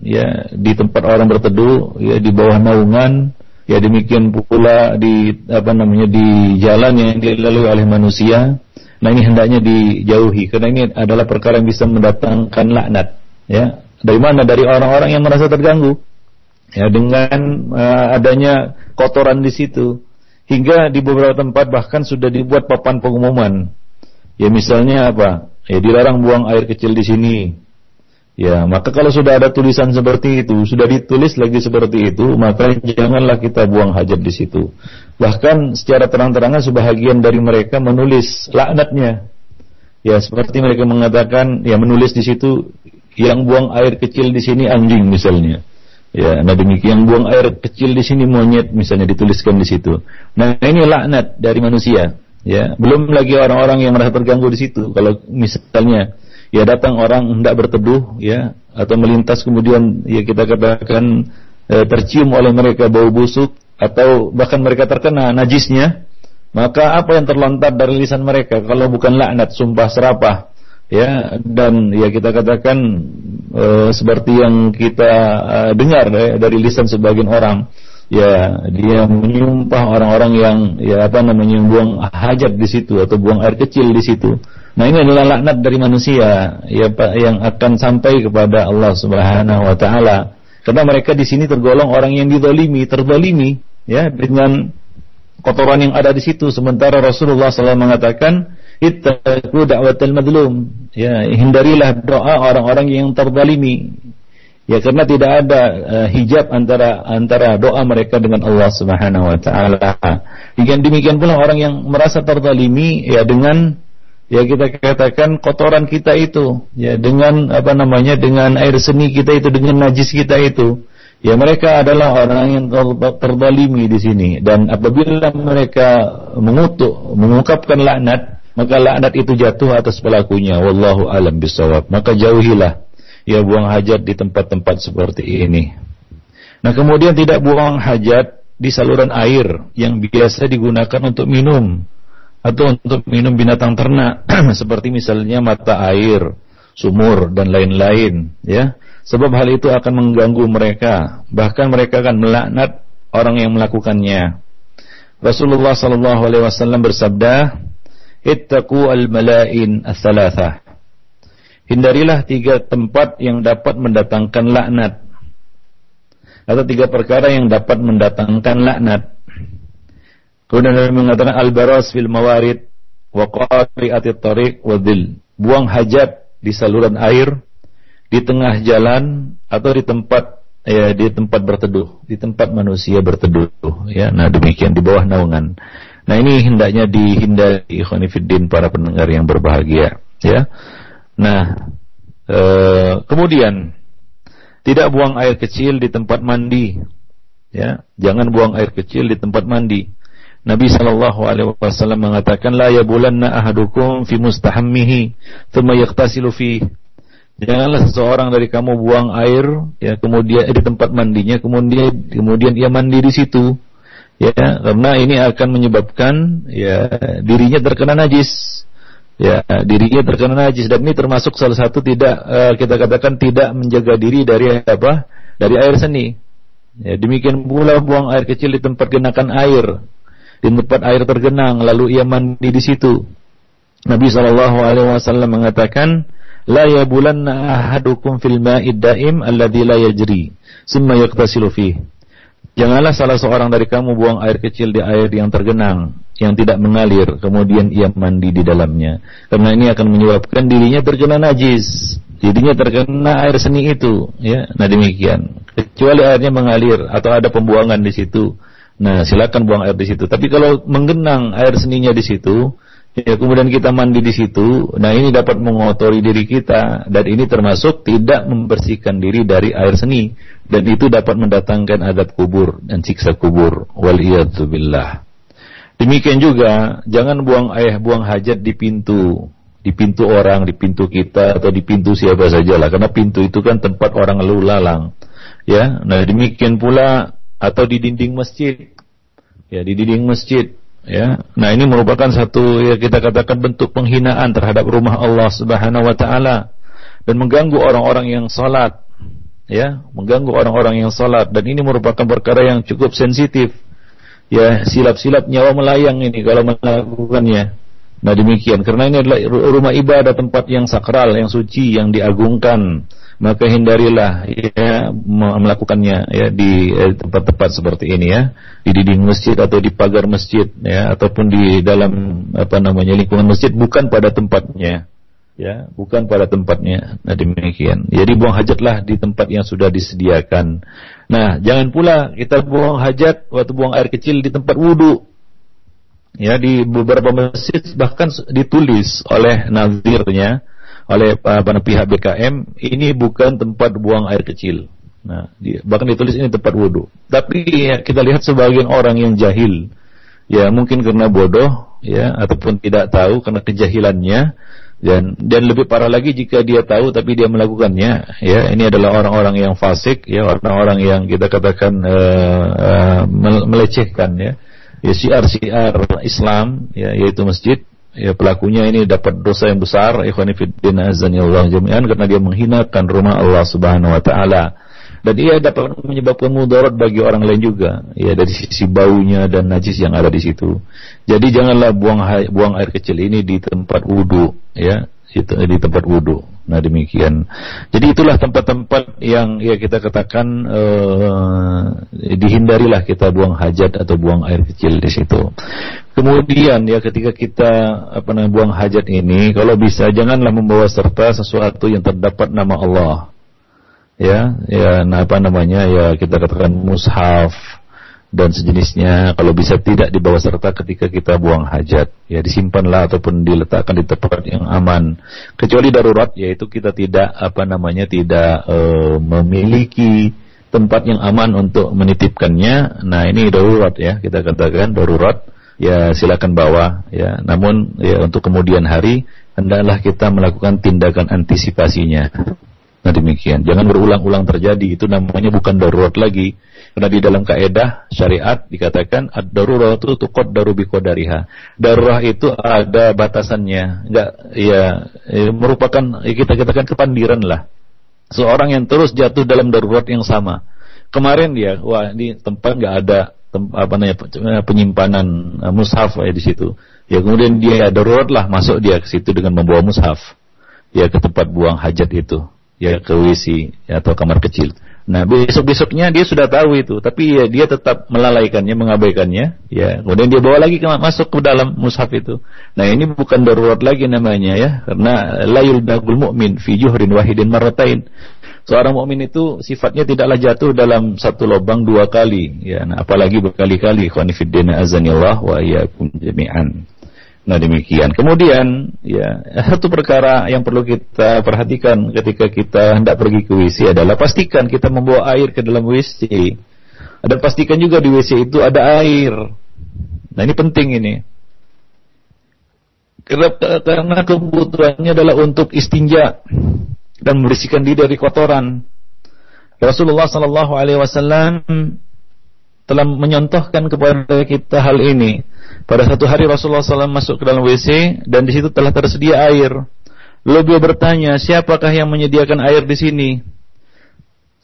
ya di tempat orang berteduh ya di bawah naungan ya demikian pula di apa namanya di jalan yang dilalui oleh manusia. Nah ini hendaknya dijauhi karena ini adalah perkara yang bisa mendatangkan laknat ya. Dari mana? Dari orang-orang yang merasa terganggu ya dengan uh, adanya kotoran di situ. Hingga di beberapa tempat bahkan sudah dibuat papan pengumuman. Ya misalnya apa? Ya dilarang buang air kecil di sini. Ya, maka kalau sudah ada tulisan seperti itu, sudah ditulis lagi seperti itu, maka janganlah kita buang hajat di situ. Bahkan secara terang-terangan sebahagian dari mereka menulis laknatnya. Ya, seperti mereka mengatakan, ya menulis di situ yang buang air kecil di sini anjing misalnya. Ya, nah demikian buang air kecil di sini monyet misalnya dituliskan di situ. Nah, ini laknat dari manusia ya belum lagi orang-orang yang merasa terganggu di situ kalau misalnya ya datang orang hendak berteduh ya atau melintas kemudian ya kita katakan e, tercium oleh mereka bau busuk atau bahkan mereka terkena najisnya maka apa yang terlontar dari lisan mereka kalau bukan laknat sumpah serapah ya dan ya kita katakan e, seperti yang kita e, dengar ya, dari lisan sebagian orang ya dia menyumpah orang-orang yang ya apa namanya buang hajat di situ atau buang air kecil di situ. Nah ini adalah laknat dari manusia ya Pak yang akan sampai kepada Allah Subhanahu wa taala. Karena mereka di sini tergolong orang yang didolimi, terzalimi ya dengan kotoran yang ada di situ. Sementara Rasulullah SAW mengatakan ittaqu da'watal madlum ya hindarilah doa orang-orang yang terzalimi ya karena tidak ada uh, hijab antara antara doa mereka dengan Allah Subhanahu wa taala demikian demikian pula orang yang merasa terzalimi ya dengan ya kita katakan kotoran kita itu ya dengan apa namanya dengan air seni kita itu dengan najis kita itu ya mereka adalah orang yang terzalimi di sini. Dan apabila mereka mengutuk mengungkapkan laknat maka laknat itu jatuh atas pelakunya. Wallahu alam bisawab maka jauhilah ya buang hajat di tempat-tempat seperti ini. Nah kemudian tidak buang hajat di saluran air yang biasa digunakan untuk minum atau untuk minum binatang ternak seperti misalnya mata air sumur dan lain-lain ya sebab hal itu akan mengganggu mereka bahkan mereka akan melaknat orang yang melakukannya Rasulullah sallallahu alaihi wasallam bersabda ittaqu al-mala'in ats-tsalatsah. Hindarilah tiga tempat yang dapat mendatangkan laknat. Atau tiga perkara yang dapat mendatangkan laknat. Kemudian Nabi mengatakan al-baras fil mawarid wa qari'atit tariq wa dhil. Buang hajat di saluran air, di tengah jalan atau di tempat ya di tempat berteduh, di tempat manusia berteduh ya. Nah, demikian di bawah naungan. Nah ini hendaknya dihindari ikhwanifiddin para pendengar yang berbahagia ya. Nah e, kemudian tidak buang air kecil di tempat mandi ya. Jangan buang air kecil di tempat mandi. Nabi sallallahu alaihi wasallam mengatakan la yabulanna ahadukum fi mustahammihi thumma yaghtasilu fi Janganlah seseorang dari kamu buang air ya kemudian eh, di tempat mandinya kemudian kemudian ia mandi di situ ya karena ini akan menyebabkan ya dirinya terkena najis ya dirinya terkena najis. Dan ini termasuk salah satu tidak uh, kita katakan tidak menjaga diri dari apa? Dari air seni. Ya demikian pula buang air kecil di tempat genakan air di tempat air tergenang lalu ia mandi di situ Nabi Shallallahu Alaihi Wasallam mengatakan la yabulanna ahadukum fil ma'id daim alladhi la yajri summa yaqtasilu fihi Janganlah salah seorang dari kamu buang air kecil di air yang tergenang, yang tidak mengalir, kemudian ia mandi di dalamnya. Karena ini akan menyebabkan dirinya terkena najis. Jadinya terkena air seni itu, ya. Nah demikian. Kecuali airnya mengalir atau ada pembuangan di situ. Nah, silakan buang air di situ. Tapi kalau menggenang air seninya di situ, Ya, kemudian kita mandi di situ. Nah, ini dapat mengotori diri kita dan ini termasuk tidak membersihkan diri dari air seni dan itu dapat mendatangkan adab kubur dan siksa kubur. Waliyadzubillah. Demikian juga jangan buang ayah buang hajat di pintu di pintu orang, di pintu kita atau di pintu siapa saja lah karena pintu itu kan tempat orang lalu lalang. Ya, nah demikian pula atau di dinding masjid. Ya, di dinding masjid ya. Nah ini merupakan satu ya kita katakan bentuk penghinaan terhadap rumah Allah Subhanahu wa taala dan mengganggu orang-orang yang salat ya. Mengganggu orang-orang yang salat. Dan ini merupakan perkara yang cukup sensitif ya. Silap-silap nyawa melayang ini kalau melakukannya. Nah demikian. Karena ini adalah rumah ibadah tempat yang sakral yang suci yang diagungkan maka hindarilah ya melakukannya ya di eh, tempat-tempat seperti ini ya. Di dinding masjid atau di pagar masjid ya ataupun di dalam apa namanya lingkungan masjid bukan pada tempatnya ya bukan pada tempatnya. Nah demikian. Jadi buang hajatlah di tempat yang sudah disediakan. Nah jangan pula kita buang hajat waktu buang air kecil di tempat wudhu ya di beberapa masjid bahkan ditulis oleh nazirnya oleh apa, pihak BKM ini bukan tempat buang air kecil. Nah, dia, bahkan ditulis ini tempat wudhu. Tapi ya, kita lihat sebagian orang yang jahil, ya mungkin karena bodoh, ya ataupun tidak tahu karena kejahilannya, dan dan lebih parah lagi jika dia tahu tapi dia melakukannya, ya ini adalah orang-orang yang fasik, ya orang-orang yang kita katakan uh, uh, melecehkan, ya, ya siar-siar Islam, ya yaitu masjid, ya pelakunya ini dapat dosa yang besar ikhwani azanillahu jami'an karena dia menghinakan rumah Allah Subhanahu wa taala. Dan ia dapat menyebabkan mudarat bagi orang lain juga. Ya dari sisi baunya dan najis yang ada di situ. Jadi janganlah buang buang air kecil ini di tempat wudhu ya. Di tempat wudhu Nah demikian. Jadi itulah tempat-tempat yang ya kita katakan uh, dihindarilah kita buang hajat atau buang air kecil di situ. Kemudian ya ketika kita apa namanya buang hajat ini, kalau bisa janganlah membawa serta sesuatu yang terdapat nama Allah. Ya, ya, nah apa namanya ya kita katakan mushaf, dan sejenisnya kalau bisa tidak dibawa serta ketika kita buang hajat. Ya disimpanlah ataupun diletakkan di tempat yang aman. Kecuali darurat yaitu kita tidak apa namanya tidak e, memiliki tempat yang aman untuk menitipkannya. Nah ini darurat ya. Kita katakan darurat. Ya silakan bawa ya. Namun ya untuk kemudian hari hendaklah kita melakukan tindakan antisipasinya nah demikian jangan berulang-ulang terjadi itu namanya bukan darurat lagi karena di dalam kaedah syariat dikatakan ad-darurat itu tuqaddaru biqadariha. Darurat itu ada batasannya. Enggak ya, ya merupakan ya kita katakan kepandiran lah. Seorang yang terus jatuh dalam darurat yang sama. Kemarin dia, wah di tempat nggak ada tem, apa namanya penyimpanan uh, mushaf ya di situ. Ya kemudian dia darurat lah masuk dia ke situ dengan membawa mushaf. Ya ke tempat buang hajat itu, ya ke WC atau kamar kecil. Nah besok-besoknya dia sudah tahu itu, tapi ya dia tetap melalaikannya, mengabaikannya. Ya, kemudian dia bawa lagi ke, masuk ke dalam mushaf itu. Nah ini bukan darurat lagi namanya ya, karena layul dagul mu'min fi juhrin wahidin maratain. Seorang mukmin itu sifatnya tidaklah jatuh dalam satu lubang dua kali, ya. Nah, apalagi berkali-kali. Khonifiddina azanillah wa iyyakum jami'an. Nah demikian. Kemudian ya satu perkara yang perlu kita perhatikan ketika kita hendak pergi ke WC adalah pastikan kita membawa air ke dalam WC. Dan pastikan juga di WC itu ada air. Nah ini penting ini. Karena kebutuhannya adalah untuk istinja dan membersihkan diri dari kotoran. Rasulullah Sallallahu Alaihi Wasallam telah menyontohkan kepada kita hal ini. Pada satu hari Rasulullah SAW masuk ke dalam WC dan di situ telah tersedia air. Lalu beliau bertanya, siapakah yang menyediakan air di sini?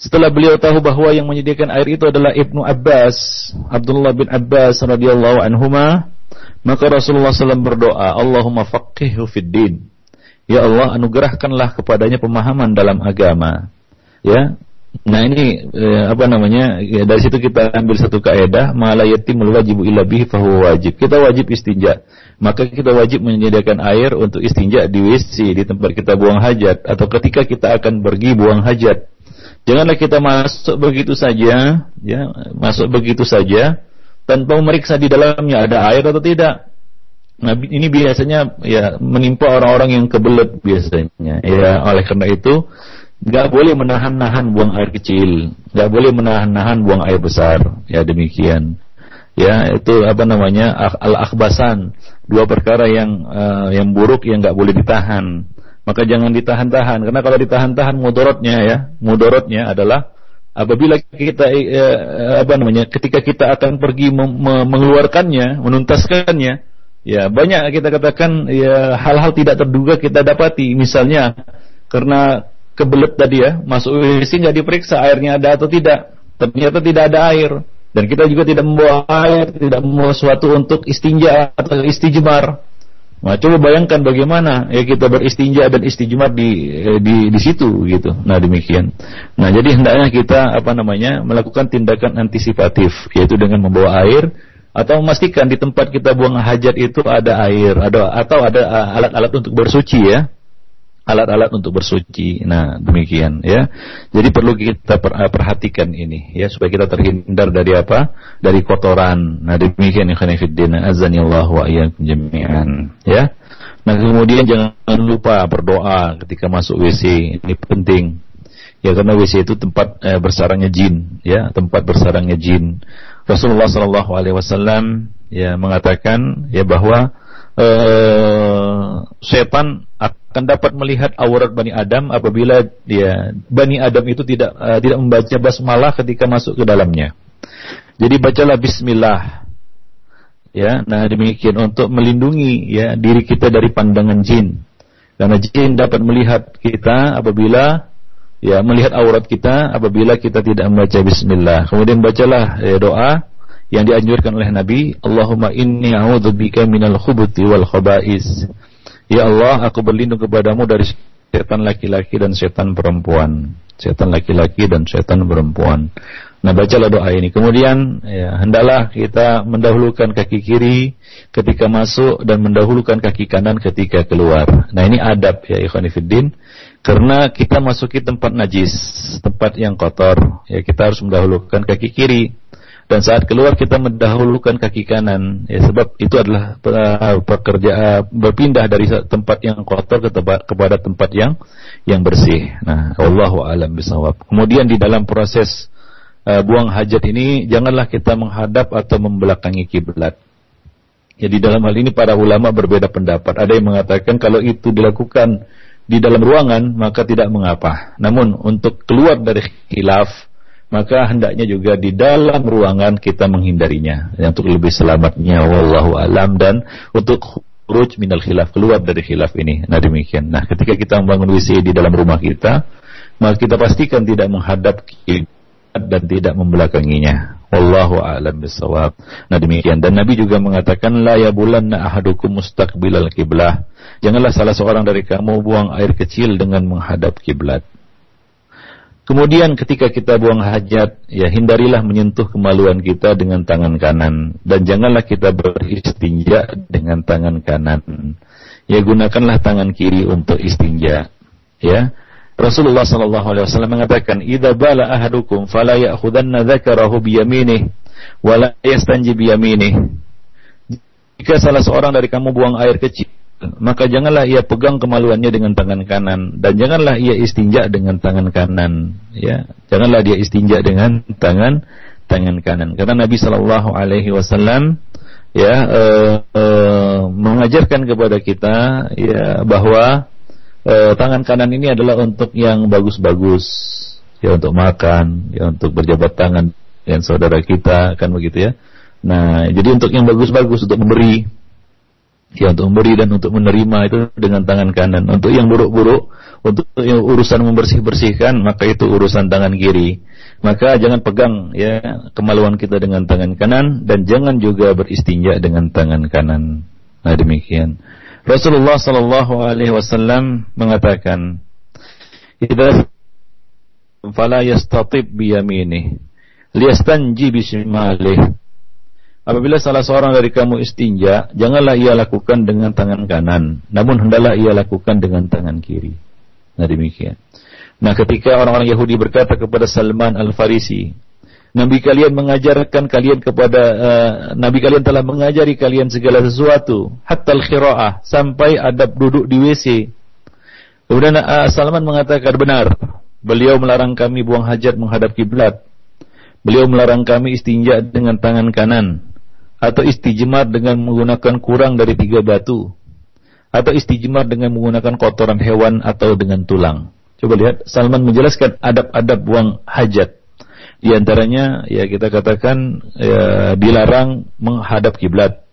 Setelah beliau tahu bahwa yang menyediakan air itu adalah Ibnu Abbas, Abdullah bin Abbas radhiyallahu anhuma, maka Rasulullah SAW berdoa, Allahumma faqihhu fid. Ya Allah, anugerahkanlah kepadanya pemahaman dalam agama. Ya, Nah ini eh, apa namanya? Ya, dari situ kita ambil satu kaidah, mala yatimul wajibu illa bihi fahuwa wajib. Kita wajib istinja. Maka kita wajib menyediakan air untuk istinja di WC, di tempat kita buang hajat atau ketika kita akan pergi buang hajat. Janganlah kita masuk begitu saja, ya, masuk begitu saja tanpa memeriksa di dalamnya ada air atau tidak. Nah, ini biasanya ya menimpa orang-orang yang kebelet biasanya. Ya, oleh karena itu nggak boleh menahan-nahan buang air kecil, nggak boleh menahan-nahan buang air besar. Ya demikian. Ya itu apa namanya al akhbasan dua perkara yang uh, yang buruk yang nggak boleh ditahan. Maka jangan ditahan-tahan karena kalau ditahan-tahan mudorotnya ya mudorotnya adalah apabila kita uh, apa namanya ketika kita akan pergi mengeluarkannya menuntaskannya ya banyak kita katakan ya hal-hal tidak terduga kita dapati misalnya karena kebelet tadi ya, masuk WC nggak diperiksa airnya ada atau tidak. Ternyata tidak ada air. Dan kita juga tidak membawa air, tidak membawa sesuatu untuk istinja atau istijmar. Nah, coba bayangkan bagaimana ya kita beristinja dan istijmar di eh, di di situ gitu. Nah, demikian. Nah, jadi hendaknya kita apa namanya? melakukan tindakan antisipatif yaitu dengan membawa air atau memastikan di tempat kita buang hajat itu ada air, ada atau ada eh, alat-alat untuk bersuci ya alat-alat untuk bersuci. Nah, demikian ya. Jadi perlu kita eh, perhatikan ini ya supaya kita terhindar dari apa? Dari kotoran. Nah, demikian ya khanifiddin azanillahu wa iyyakum jami'an ya. Nah, kemudian jangan lupa berdoa ketika masuk WC. Ini penting. Ya karena WC itu tempat eh, bersarangnya jin, ya, tempat bersarangnya jin. Rasulullah Shallallahu alaihi wasallam ya mengatakan ya bahwa eh, setan akan dapat melihat aurat bani Adam apabila dia bani Adam itu tidak uh, tidak membaca basmalah ketika masuk ke dalamnya. Jadi bacalah bismillah. Ya, nah demikian untuk melindungi ya diri kita dari pandangan jin. Karena jin dapat melihat kita apabila ya melihat aurat kita apabila kita tidak membaca bismillah. Kemudian bacalah ya, doa yang dianjurkan oleh Nabi, Allahumma inni a'udzubika minal khubuti wal khaba'is. Ya Allah, aku berlindung kepadamu dari setan laki-laki dan setan perempuan. Setan laki-laki dan setan perempuan. Nah bacalah doa ini. Kemudian ya, hendaklah kita mendahulukan kaki kiri ketika masuk dan mendahulukan kaki kanan ketika keluar. Nah ini adab ya ikhwanifiddin. Karena kita masuki tempat najis, tempat yang kotor, ya kita harus mendahulukan kaki kiri. Dan saat keluar kita mendahulukan kaki kanan, ya sebab itu adalah uh, pekerjaan berpindah dari tempat yang kotor ke tempat kepada tempat yang yang bersih. Nah, Allahu a'lam bisawab. Kemudian di dalam proses uh, buang hajat ini janganlah kita menghadap atau membelakangi kiblat. Jadi dalam hal ini para ulama berbeda pendapat. Ada yang mengatakan kalau itu dilakukan di dalam ruangan maka tidak mengapa. Namun untuk keluar dari khilaf maka hendaknya juga di dalam ruangan kita menghindarinya ya, untuk lebih selamatnya wallahu alam dan untuk khuruj minal khilaf keluar dari khilaf ini. Nah demikian. Nah ketika kita membangun WC di dalam rumah kita maka kita pastikan tidak menghadap dan tidak membelakanginya. Wallahu a'lam bisawab. Nah demikian dan Nabi juga mengatakan la yabulanna ahadukum mustaqbilal kiblah. Janganlah salah seorang dari kamu buang air kecil dengan menghadap kiblat. Kemudian ketika kita buang hajat, ya hindarilah menyentuh kemaluan kita dengan tangan kanan dan janganlah kita beristinja dengan tangan kanan. Ya gunakanlah tangan kiri untuk istinja. Ya. Rasulullah sallallahu alaihi wasallam mengatakan, "Idza bala ahadukum fala ya'khudanna dzakarahu bi yaminih wa yastanji bi yaminih." Jika salah seorang dari kamu buang air kecil, maka janganlah ia pegang kemaluannya dengan tangan kanan dan janganlah ia istinja dengan tangan kanan, ya. Janganlah dia istinja dengan tangan tangan kanan. Karena Nabi sallallahu alaihi wasallam ya uh, uh, mengajarkan kepada kita ya bahwa e, tangan kanan ini adalah untuk yang bagus-bagus, ya untuk makan, ya untuk berjabat tangan dengan saudara kita, kan begitu ya. Nah, jadi untuk yang bagus-bagus untuk memberi, ya untuk memberi dan untuk menerima itu dengan tangan kanan. Untuk yang buruk-buruk, untuk urusan membersih-bersihkan, maka itu urusan tangan kiri. Maka jangan pegang ya kemaluan kita dengan tangan kanan dan jangan juga beristinja dengan tangan kanan. Nah demikian. Rasulullah sallallahu alaihi wasallam mengatakan, "Idza fala yastatib yaminih, liyastanji bi shimalih." Apabila salah seorang dari kamu istinja, janganlah ia lakukan dengan tangan kanan, namun hendaklah ia lakukan dengan tangan kiri. Nah demikian. Nah ketika orang-orang Yahudi berkata kepada Salman Al-Farisi, Nabi kalian mengajarkan kalian kepada uh, Nabi kalian telah mengajari kalian segala sesuatu hatta al-qiraah sampai adab duduk di WC. Kemudian uh, Salman mengatakan benar, beliau melarang kami buang hajat menghadap kiblat. Beliau melarang kami istinja dengan tangan kanan atau istijmar dengan menggunakan kurang dari tiga batu atau istijmar dengan menggunakan kotoran hewan atau dengan tulang. Coba lihat Salman menjelaskan adab-adab buang hajat. Di antaranya ya kita katakan ya, dilarang menghadap kiblat.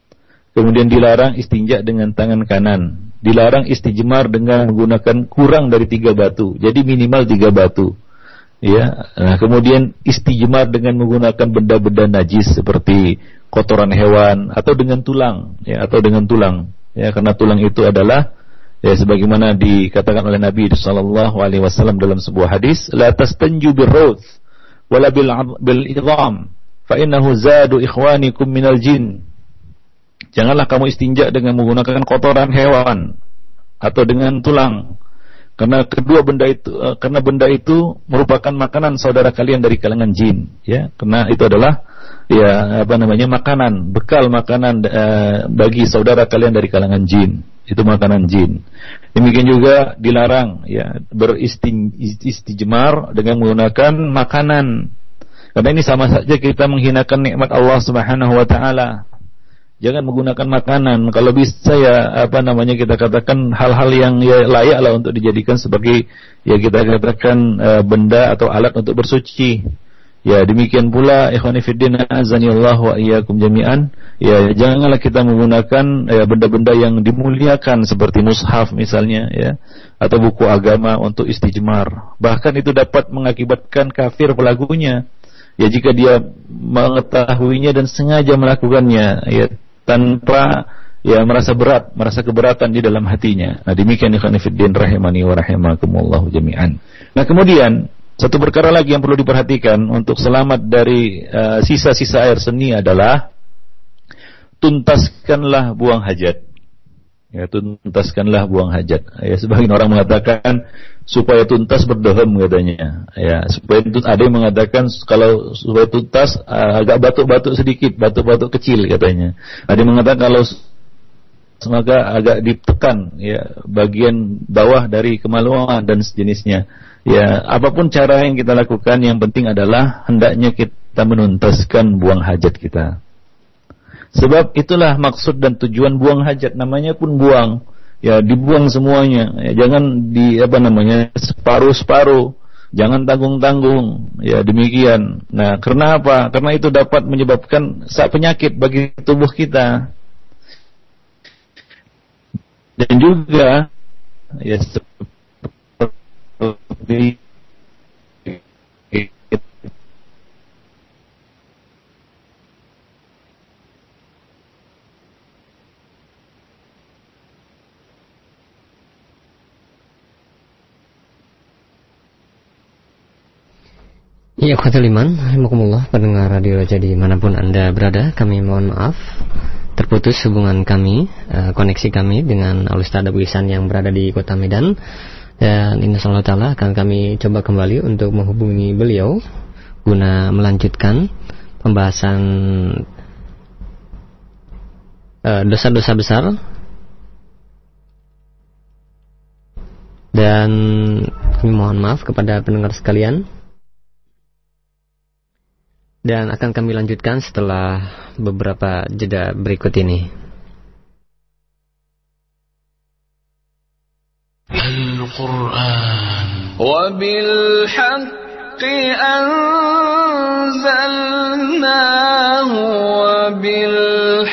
Kemudian dilarang istinja dengan tangan kanan. Dilarang istijmar dengan menggunakan kurang dari tiga batu. Jadi minimal tiga batu. Ya, nah kemudian istijmar dengan menggunakan benda-benda najis seperti kotoran hewan atau dengan tulang, ya atau dengan tulang. Ya, karena tulang itu adalah ya sebagaimana dikatakan oleh Nabi sallallahu alaihi wasallam dalam sebuah hadis, la tastanju birruth wala bil bil idham fa innahu zadu ikhwanikum minal jin janganlah kamu istinja dengan menggunakan kotoran hewan atau dengan tulang karena kedua benda itu uh, karena benda itu merupakan makanan saudara kalian dari kalangan jin ya karena itu adalah ya apa namanya makanan bekal makanan uh, bagi saudara kalian dari kalangan jin itu makanan jin. Demikian juga dilarang ya beristijmar dengan menggunakan makanan. Karena ini sama saja kita menghinakan nikmat Allah Subhanahu wa taala. Jangan menggunakan makanan. Kalau bisa ya apa namanya kita katakan hal-hal yang ya layaklah untuk dijadikan sebagai ya kita katakan uh, benda atau alat untuk bersuci. Ya demikian pula ikhwani fiddin azanillah wa iyyakum jami'an. Ya janganlah kita menggunakan ya benda-benda yang dimuliakan seperti mushaf misalnya ya atau buku agama untuk istijmar. Bahkan itu dapat mengakibatkan kafir pelakunya. Ya jika dia mengetahuinya dan sengaja melakukannya ya tanpa ya merasa berat, merasa keberatan di dalam hatinya. Nah, demikian ikhwan fillah rahimani wa rahimakumullah jami'an. Nah, kemudian satu perkara lagi yang perlu diperhatikan untuk selamat dari uh, sisa-sisa uh, air seni adalah tuntaskanlah buang hajat. Ya, tuntaskanlah buang hajat. Ya, sebagian orang mengatakan supaya tuntas berdohem katanya. Ya, supaya tuntas ada yang mengatakan kalau supaya tuntas uh, agak batuk-batuk sedikit, batuk-batuk kecil katanya. Ada yang mengatakan kalau maka agak ditekan ya bagian bawah dari kemaluan dan sejenisnya. Ya, apa pun cara yang kita lakukan yang penting adalah hendaknya kita menuntaskan buang hajat kita. Sebab itulah maksud dan tujuan buang hajat namanya pun buang. Ya, dibuang semuanya. Ya, jangan di apa namanya separuh-separuh. Jangan tanggung-tanggung. Ya, demikian. Nah, karena apa? Karena itu dapat menyebabkan sak penyakit bagi tubuh kita dan juga ya seperti Ya, Khoteliman, Alhamdulillah, pendengar radio Raja di mana pun Anda berada, kami mohon maaf terputus hubungan kami, uh, koneksi kami dengan Al-Ustaz Abu Isan yang berada di kota Medan. Dan insya ta'ala akan kami coba kembali untuk menghubungi beliau guna melanjutkan pembahasan eh, dosa-dosa uh, besar dan kami mohon maaf kepada pendengar sekalian dan akan kami lanjutkan setelah beberapa jeda berikut ini. Al-Quran وبالحق أنزلناه وبالحق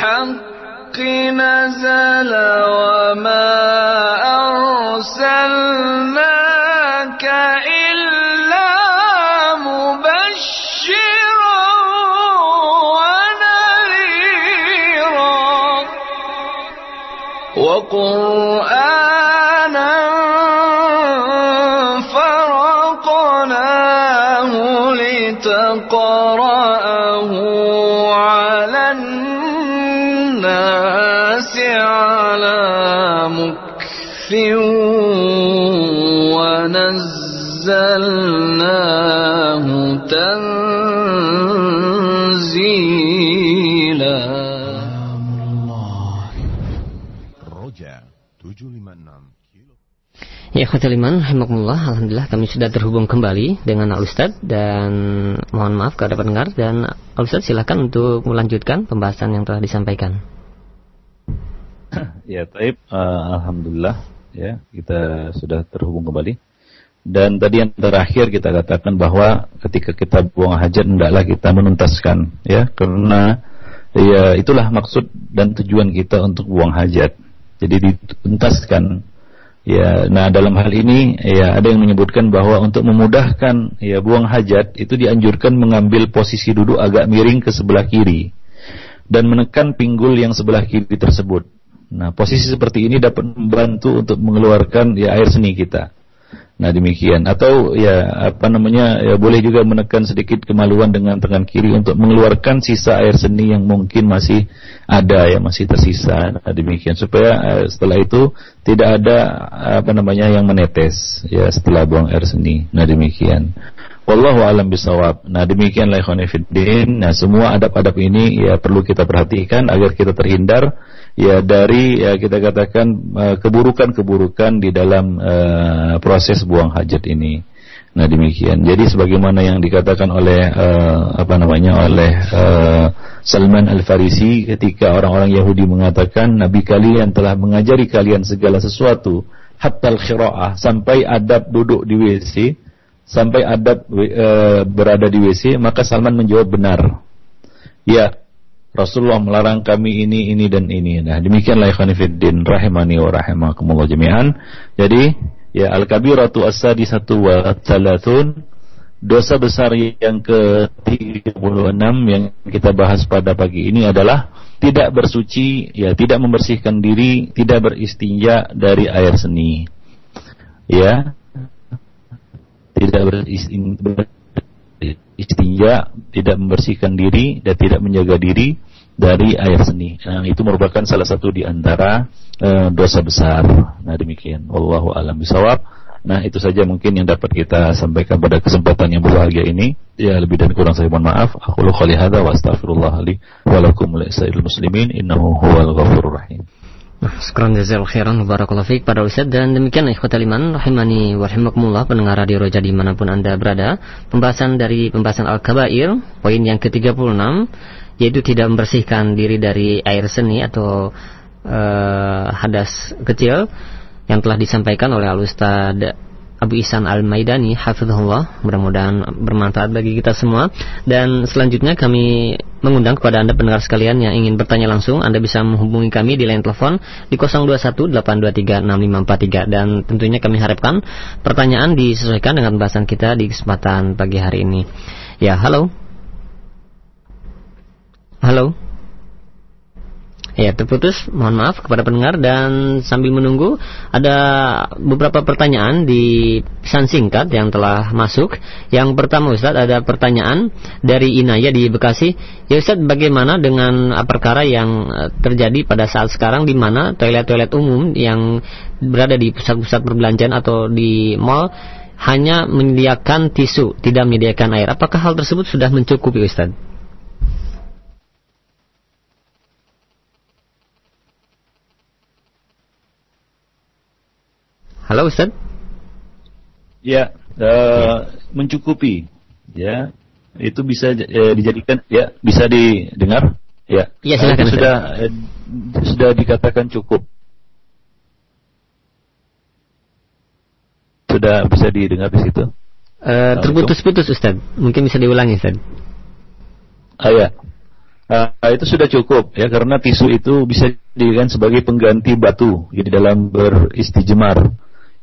ونزلناه تنزيلا Ya Khotil Iman, Alhamdulillah kami sudah terhubung kembali dengan Al Ustad dan mohon maaf kepada pendengar dan Al Ustad silakan untuk melanjutkan pembahasan yang telah disampaikan. Ya, taib, uh, Alhamdulillah ya kita sudah terhubung kembali. Dan tadi yang terakhir kita katakan bahwa ketika kita buang hajat hendaklah kita menuntaskan ya karena ya itulah maksud dan tujuan kita untuk buang hajat. Jadi dituntaskan Ya, nah dalam hal ini ya ada yang menyebutkan bahwa untuk memudahkan ya buang hajat itu dianjurkan mengambil posisi duduk agak miring ke sebelah kiri dan menekan pinggul yang sebelah kiri tersebut. Nah, posisi seperti ini dapat membantu untuk mengeluarkan ya air seni kita. Nah demikian atau ya apa namanya ya boleh juga menekan sedikit kemaluan dengan tangan kiri untuk mengeluarkan sisa air seni yang mungkin masih ada ya masih tersisa. Nah demikian supaya uh, setelah itu tidak ada apa namanya yang menetes ya setelah buang air seni. Nah demikian. Wallahu alam bisawab. Nah demikianlah ikhwan Nah semua adab-adab ini ya perlu kita perhatikan agar kita terhindar ya dari ya kita katakan eh, keburukan-keburukan di dalam uh, proses buang hajat ini. Nah demikian. Jadi sebagaimana yang dikatakan oleh uh, apa namanya oleh uh, Salman Al Farisi ketika orang-orang Yahudi mengatakan Nabi kalian telah mengajari kalian segala sesuatu hatta al sampai adab duduk di WC sampai adab uh, berada di WC maka Salman menjawab benar. Ya, Rasulullah melarang kami ini, ini dan ini. Nah, demikianlah ikhwan fiddin rahimani wa rahimakumullah jami'an. Jadi, ya al-kabiratu as-sadisatu wa thalathun dosa besar yang ke-36 yang kita bahas pada pagi ini adalah tidak bersuci, ya tidak membersihkan diri, tidak beristinja dari air seni. Ya. Tidak beristinja, tidak membersihkan diri dan tidak menjaga diri dari air seni. Nah, itu merupakan salah satu di antara uh, dosa besar. Nah, demikian. Wallahu alam bisawab. Nah itu saja mungkin yang dapat kita sampaikan pada kesempatan yang berbahagia ini. Ya lebih dan kurang saya mohon maaf. Aku lu khali hadza wa astaghfirullah li wa lakum muslimin innahu huwal ghafurur rahim. Sekarang jazal khairan barakallahu fiik pada Ustaz dan demikian ikhwatal iman rahimani wa rahimakumullah pendengar radio Roja di mana pun Anda berada. Pembahasan dari pembahasan Al-Kabair poin yang ke-36 yaitu tidak membersihkan diri dari air seni atau uh, hadas kecil yang telah disampaikan oleh Al-Ustaz Abu Ihsan Al-Maidani hafizahullah mudah-mudahan bermanfaat bagi kita semua. Dan selanjutnya kami mengundang kepada Anda pendengar sekalian yang ingin bertanya langsung Anda bisa menghubungi kami di line telepon di 0218236543 dan tentunya kami harapkan pertanyaan disesuaikan dengan bahasan kita di kesempatan pagi hari ini. Ya halo. Halo Ya, terputus. Mohon maaf kepada pendengar dan sambil menunggu ada beberapa pertanyaan di pesan singkat yang telah masuk. Yang pertama Ustaz ada pertanyaan dari Inaya di Bekasi. Ya Ustaz, bagaimana dengan perkara yang eh, terjadi pada saat sekarang di mana toilet-toilet umum yang berada di pusat-pusat perbelanjaan atau di mall hanya menyediakan tisu, tidak menyediakan air. Apakah hal tersebut sudah mencukupi Ustaz? Halo Ustaz. Ya, uh, mencukupi. Ya, itu bisa uh, dijadikan ya bisa didengar. Ya. Iya silakan. sudah uh, sudah dikatakan cukup. Sudah bisa didengar di situ. Uh, terputus-putus Ustaz. Mungkin bisa diulangi Ustaz. Ah ya. Uh, itu sudah cukup ya karena tisu itu bisa dijadikan sebagai pengganti batu di dalam beristijmar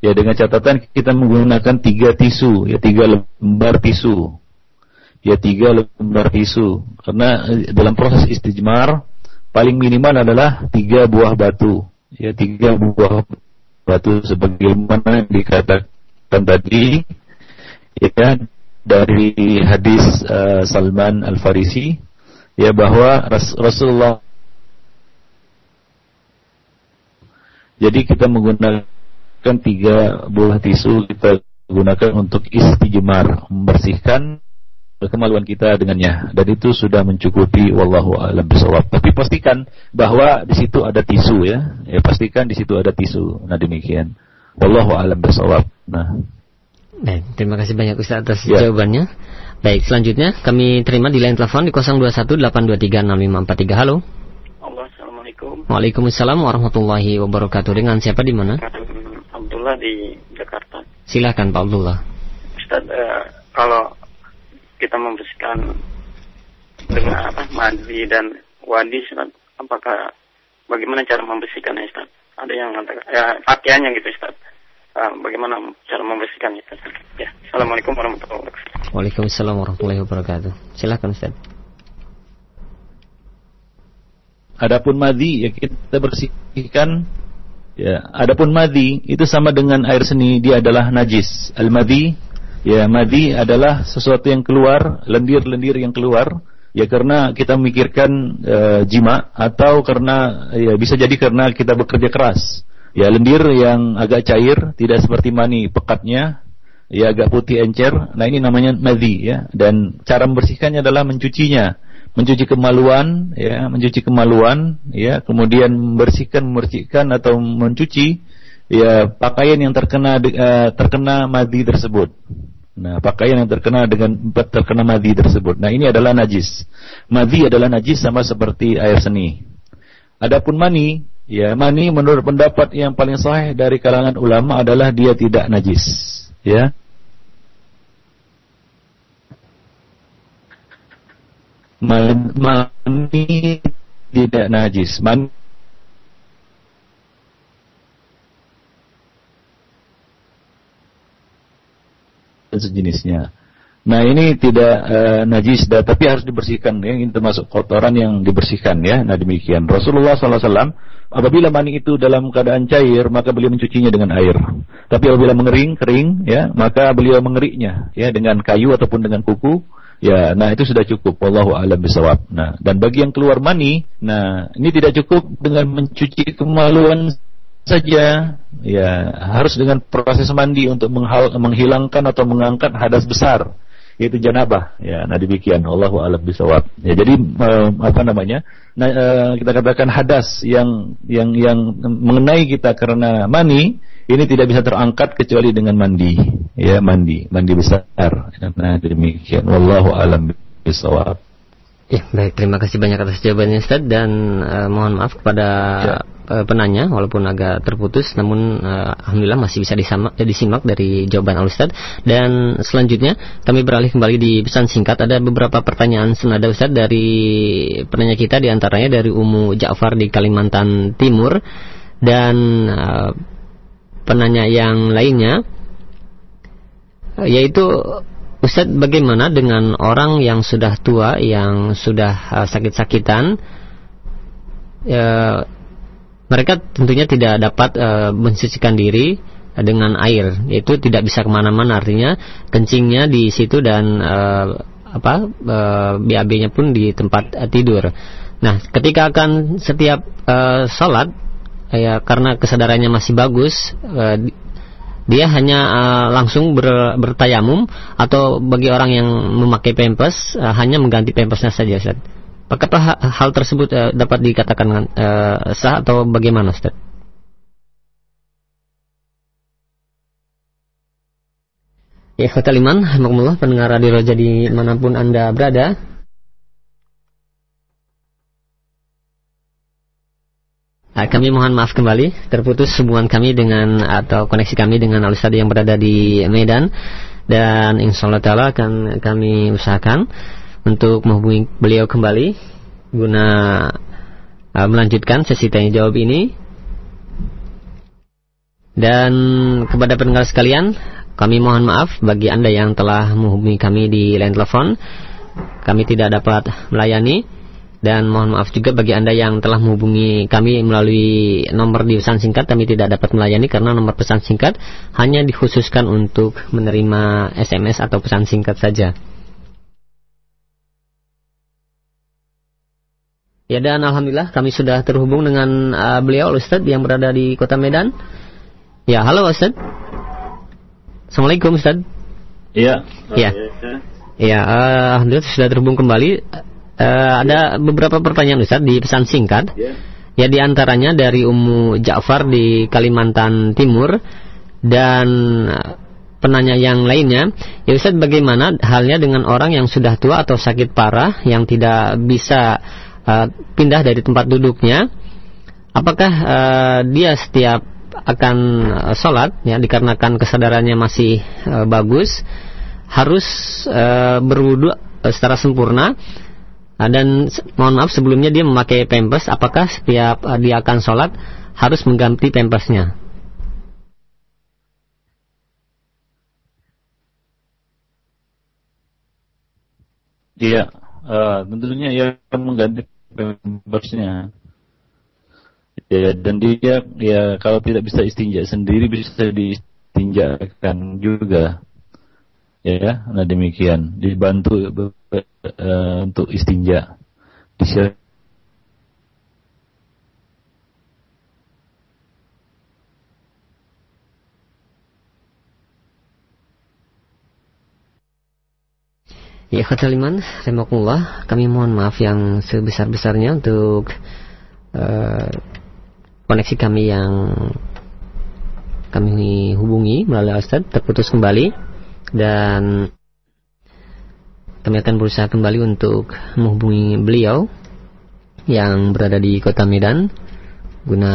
Ya dengan catatan kita menggunakan tiga tisu, ya tiga lembar tisu. Ya tiga lembar tisu. Karena eh, dalam proses istijmar paling minimal adalah tiga buah batu. Ya tiga buah batu sebagaimana dikatakan tadi ya dari hadis uh, Salman Al Farisi ya bahwa Ras Rasulullah jadi kita menggunakan kan tiga buah tisu kita gunakan untuk istijmar, membersihkan kemaluan kita dengannya dan itu sudah mencukupi wallahu alam bisawab. Tapi pastikan bahwa di situ ada tisu ya. Ya pastikan di situ ada tisu. Nah demikian. Wallahu alam bisawab. Nah. Baik, terima kasih banyak Ustaz atas ya. jawabannya. Baik, selanjutnya kami terima di line telepon di 0218236543. Halo. Assalamualaikum. Waalaikumsalam warahmatullahi wabarakatuh. Dengan siapa di mana? Abdullah di Jakarta. Silakan Pak Abdullah. Ustaz, uh, kalau kita membersihkan dengan apa mandi dan wadi, Ustaz, apakah bagaimana cara membersihkannya Ustaz? Ada yang mengatakan ya pakaiannya gitu Ustaz. Uh, bagaimana cara membersihkannya Ustaz? Ya, Assalamualaikum warahmatullahi wabarakatuh. Waalaikumsalam warahmatullahi wabarakatuh. Silakan Ustaz. Adapun madi ya kita bersihkan Ya, adapun madi itu sama dengan air seni, dia adalah najis. Al-madi, ya madi adalah sesuatu yang keluar, lendir-lendir yang keluar, ya karena kita memikirkan uh, jima atau karena ya bisa jadi karena kita bekerja keras. Ya lendir yang agak cair, tidak seperti mani pekatnya, ya agak putih encer. Nah ini namanya madi ya. Dan cara membersihkannya adalah mencucinya mencuci kemaluan ya mencuci kemaluan ya kemudian membersihkan membersihkan atau mencuci ya pakaian yang terkena uh, terkena madi tersebut. Nah pakaian yang terkena dengan terkena madi tersebut. Nah ini adalah najis. Madi adalah najis sama seperti air seni. Adapun mani ya mani menurut pendapat yang paling sahih dari kalangan ulama adalah dia tidak najis ya mani tidak najis. Mani sejenisnya. Nah ini tidak uh, najis, tapi harus dibersihkan. Ya, ini termasuk kotoran yang dibersihkan ya. Nah demikian. Rasulullah SAW apabila mani itu dalam keadaan cair maka beliau mencucinya dengan air. Tapi apabila mengering, kering ya maka beliau mengeriknya ya dengan kayu ataupun dengan kuku. Ya, nah itu sudah cukup. Wallahu a'lam bisawab. Nah, dan bagi yang keluar mani, nah ini tidak cukup dengan mencuci kemaluan saja ya harus dengan proses mandi untuk menghilangkan atau mengangkat hadas besar yaitu janabah. Ya nah demikian. Allahu a'lam bisawab ya jadi uh, apa namanya? Nah, uh, kita katakan hadas yang yang yang mengenai kita karena mani ini tidak bisa terangkat kecuali dengan mandi. Ya mandi. Mandi besar. Nah demikian. Wallahu a'lam bisawab Ya, baik. Terima kasih banyak atas jawabannya Ustaz dan uh, mohon maaf kepada ya. uh, penanya walaupun agak terputus namun uh, alhamdulillah masih bisa disimak, disimak dari jawaban Al Ustaz. Dan selanjutnya kami beralih kembali di pesan singkat ada beberapa pertanyaan senada Ustaz dari penanya kita di antaranya dari Umu Ja'far di Kalimantan Timur dan uh, penanya yang lainnya yaitu Ustaz, bagaimana dengan orang yang sudah tua, yang sudah uh, sakit-sakitan? Ya, mereka tentunya tidak dapat uh, mensucikan diri dengan air, itu tidak bisa ke mana-mana. Artinya kencingnya di situ dan uh, apa uh, BAB-nya pun di tempat uh, tidur. Nah, ketika akan setiap uh, sholat, ya karena kesadarannya masih bagus, uh, dia hanya uh, langsung ber, bertayamum atau bagi orang yang memakai pempes uh, hanya mengganti pempesnya saja Ustaz. Apakah hal tersebut uh, dapat dikatakan uh, sah atau bagaimana Ustaz? Ya, Kota Liman, pendengar radio jadi mana pun Anda berada, Uh, kami mohon maaf kembali. Terputus hubungan kami dengan atau koneksi kami dengan al yang berada di Medan. Dan insya Allah Taala akan kami usahakan untuk menghubungi beliau kembali guna uh, melanjutkan sesi tanya jawab ini. Dan kepada pendengar sekalian kami mohon maaf bagi anda yang telah menghubungi kami di line telepon. Kami tidak dapat melayani dan mohon maaf juga bagi Anda yang telah menghubungi kami melalui nomor di pesan singkat kami tidak dapat melayani karena nomor pesan singkat hanya dikhususkan untuk menerima SMS atau pesan singkat saja. Ya dan alhamdulillah kami sudah terhubung dengan uh, beliau Ustadz yang berada di Kota Medan. Ya, halo Ustadz. Assalamualaikum Ustadz. Iya. Ya. Ya, uh, alhamdulillah sudah terhubung kembali uh, ada beberapa pertanyaan Ustaz di pesan singkat. Yeah. Ya di antaranya dari Ummu Ja'far di Kalimantan Timur dan eh, penanya yang lainnya, ya Ustaz bagaimana halnya dengan orang yang sudah tua atau sakit parah yang tidak bisa uh, pindah dari tempat duduknya? Apakah uh, dia setiap akan uh, sholat ya dikarenakan kesadarannya masih uh, bagus harus uh, berwudu secara sempurna dan mohon maaf sebelumnya dia memakai pampers, apakah setiap uh, dia akan sholat harus mengganti pampersnya? Iya, uh, tentunya ya mengganti pampersnya. Ya, dan dia ya kalau tidak bisa istinja sendiri bisa diistinjakan juga ya nah demikian. Dibantu uh, untuk istinja. Di Ya Khotaliman, Remokullah, kami mohon maaf yang sebesar-besarnya untuk uh, koneksi kami yang kami hubungi melalui Ustaz terputus kembali dan kami akan berusaha kembali untuk menghubungi beliau yang berada di kota Medan guna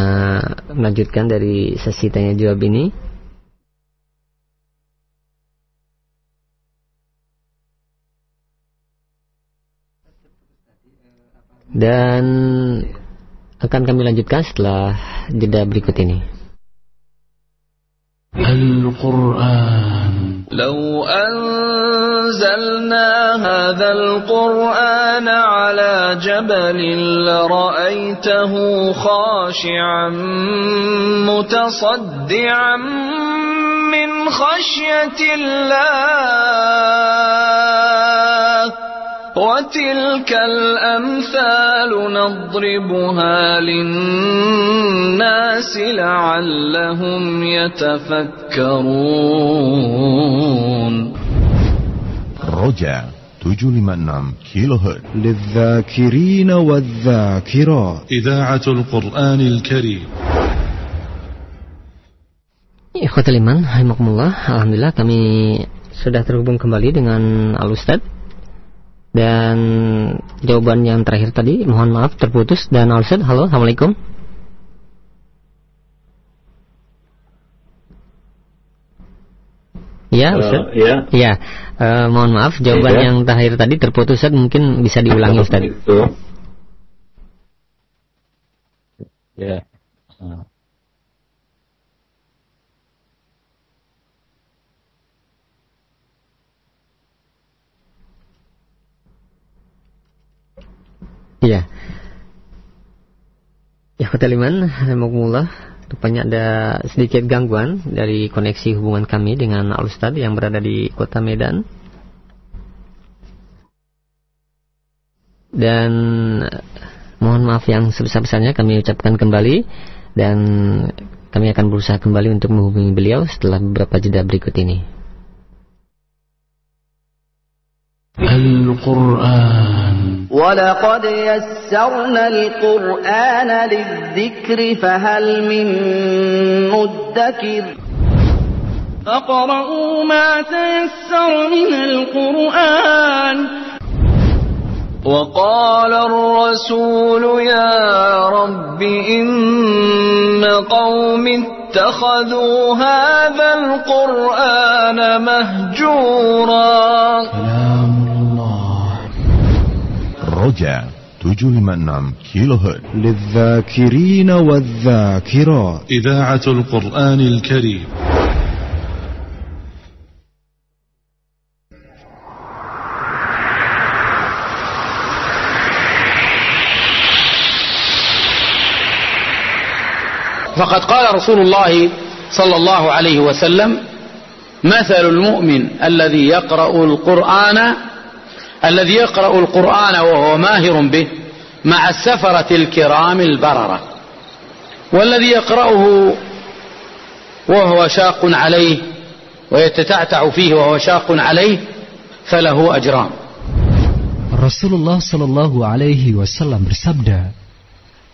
melanjutkan dari sesi tanya jawab ini. Dan akan kami lanjutkan setelah jeda berikut ini. Al-Quran لو أنزلنا هذا القرآن على جبل لرأيته خاشعا متصدعا من خشية الله. وتلك الأمثال نضربها للناس لعلهم يتفكرون رجع 756 كيلو هرتز للذاكرين والذاكرات إذاعة القرآن الكريم Ikhwatul Iman, Alhamdulillah kami sudah terhubung kembali dengan Al Ustadz dan jawaban yang terakhir tadi mohon maaf terputus dan Al Ustadz, halo Assalamualaikum Ya, Ustaz. Uh, ya. Ya. Uh, mohon maaf jawaban ya. yang terakhir tadi terputus Ustaz, mungkin bisa diulangi Ustaz. Itu. Ya. Uh. Iya. Ya Khoteliman, Alhamdulillah Rupanya ada sedikit gangguan dari koneksi hubungan kami dengan Alustad yang berada di kota Medan. Dan mohon maaf yang sebesar-besarnya kami ucapkan kembali dan kami akan berusaha kembali untuk menghubungi beliau setelah beberapa jeda berikut ini. Al-Quran ولقد يسرنا القرآن للذكر فهل من مدكر؟ فقرأوا ما تيسر من القرآن. وقال الرسول يا رب إن قوم اتخذوا هذا القرآن مهجورا. رجع. 756 كيلو هرتز للذاكرين والذاكرات. إذاعة القرآن الكريم. فقد قال رسول الله صلى الله عليه وسلم مثل المؤمن الذي يقرأ القرآن الذي يقرأ القرآن وهو ماهر به مع السفرة الكرام البررة والذي يقرأه وهو شاق عليه ويتتعتع فيه وهو شاق عليه فله أجران Rasulullah Shallallahu Alaihi Wasallam bersabda,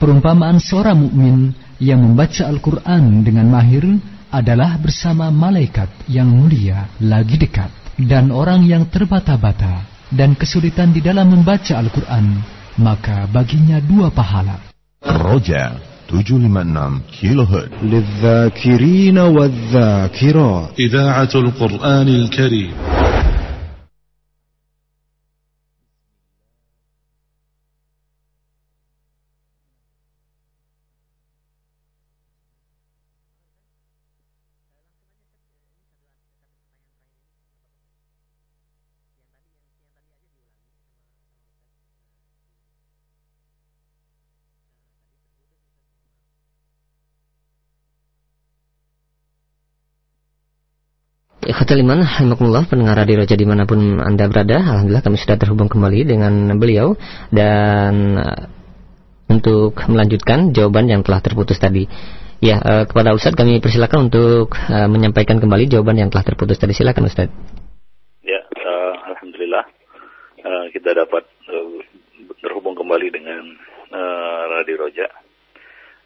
perumpamaan seorang mukmin yang membaca Al-Quran dengan mahir adalah bersama malaikat yang mulia lagi dekat dan orang yang terbata-bata dan kesulitan di dalam membaca Al-Quran, maka baginya dua pahala. Roja 756 kHz للذاكرين والذاكرات إذاعة القرآن الكريم Ikhwatul Iman, Alhamdulillah pendengar radio Roja di mana pun Anda berada. Alhamdulillah kami sudah terhubung kembali dengan beliau. Dan uh, untuk melanjutkan jawaban yang telah terputus tadi. Ya, uh, kepada Ustadz kami persilakan untuk uh, menyampaikan kembali jawaban yang telah terputus tadi. Silakan Ustadz. Ya, uh, Alhamdulillah uh, Kita dapat uh, terhubung kembali dengan uh, Radio Roja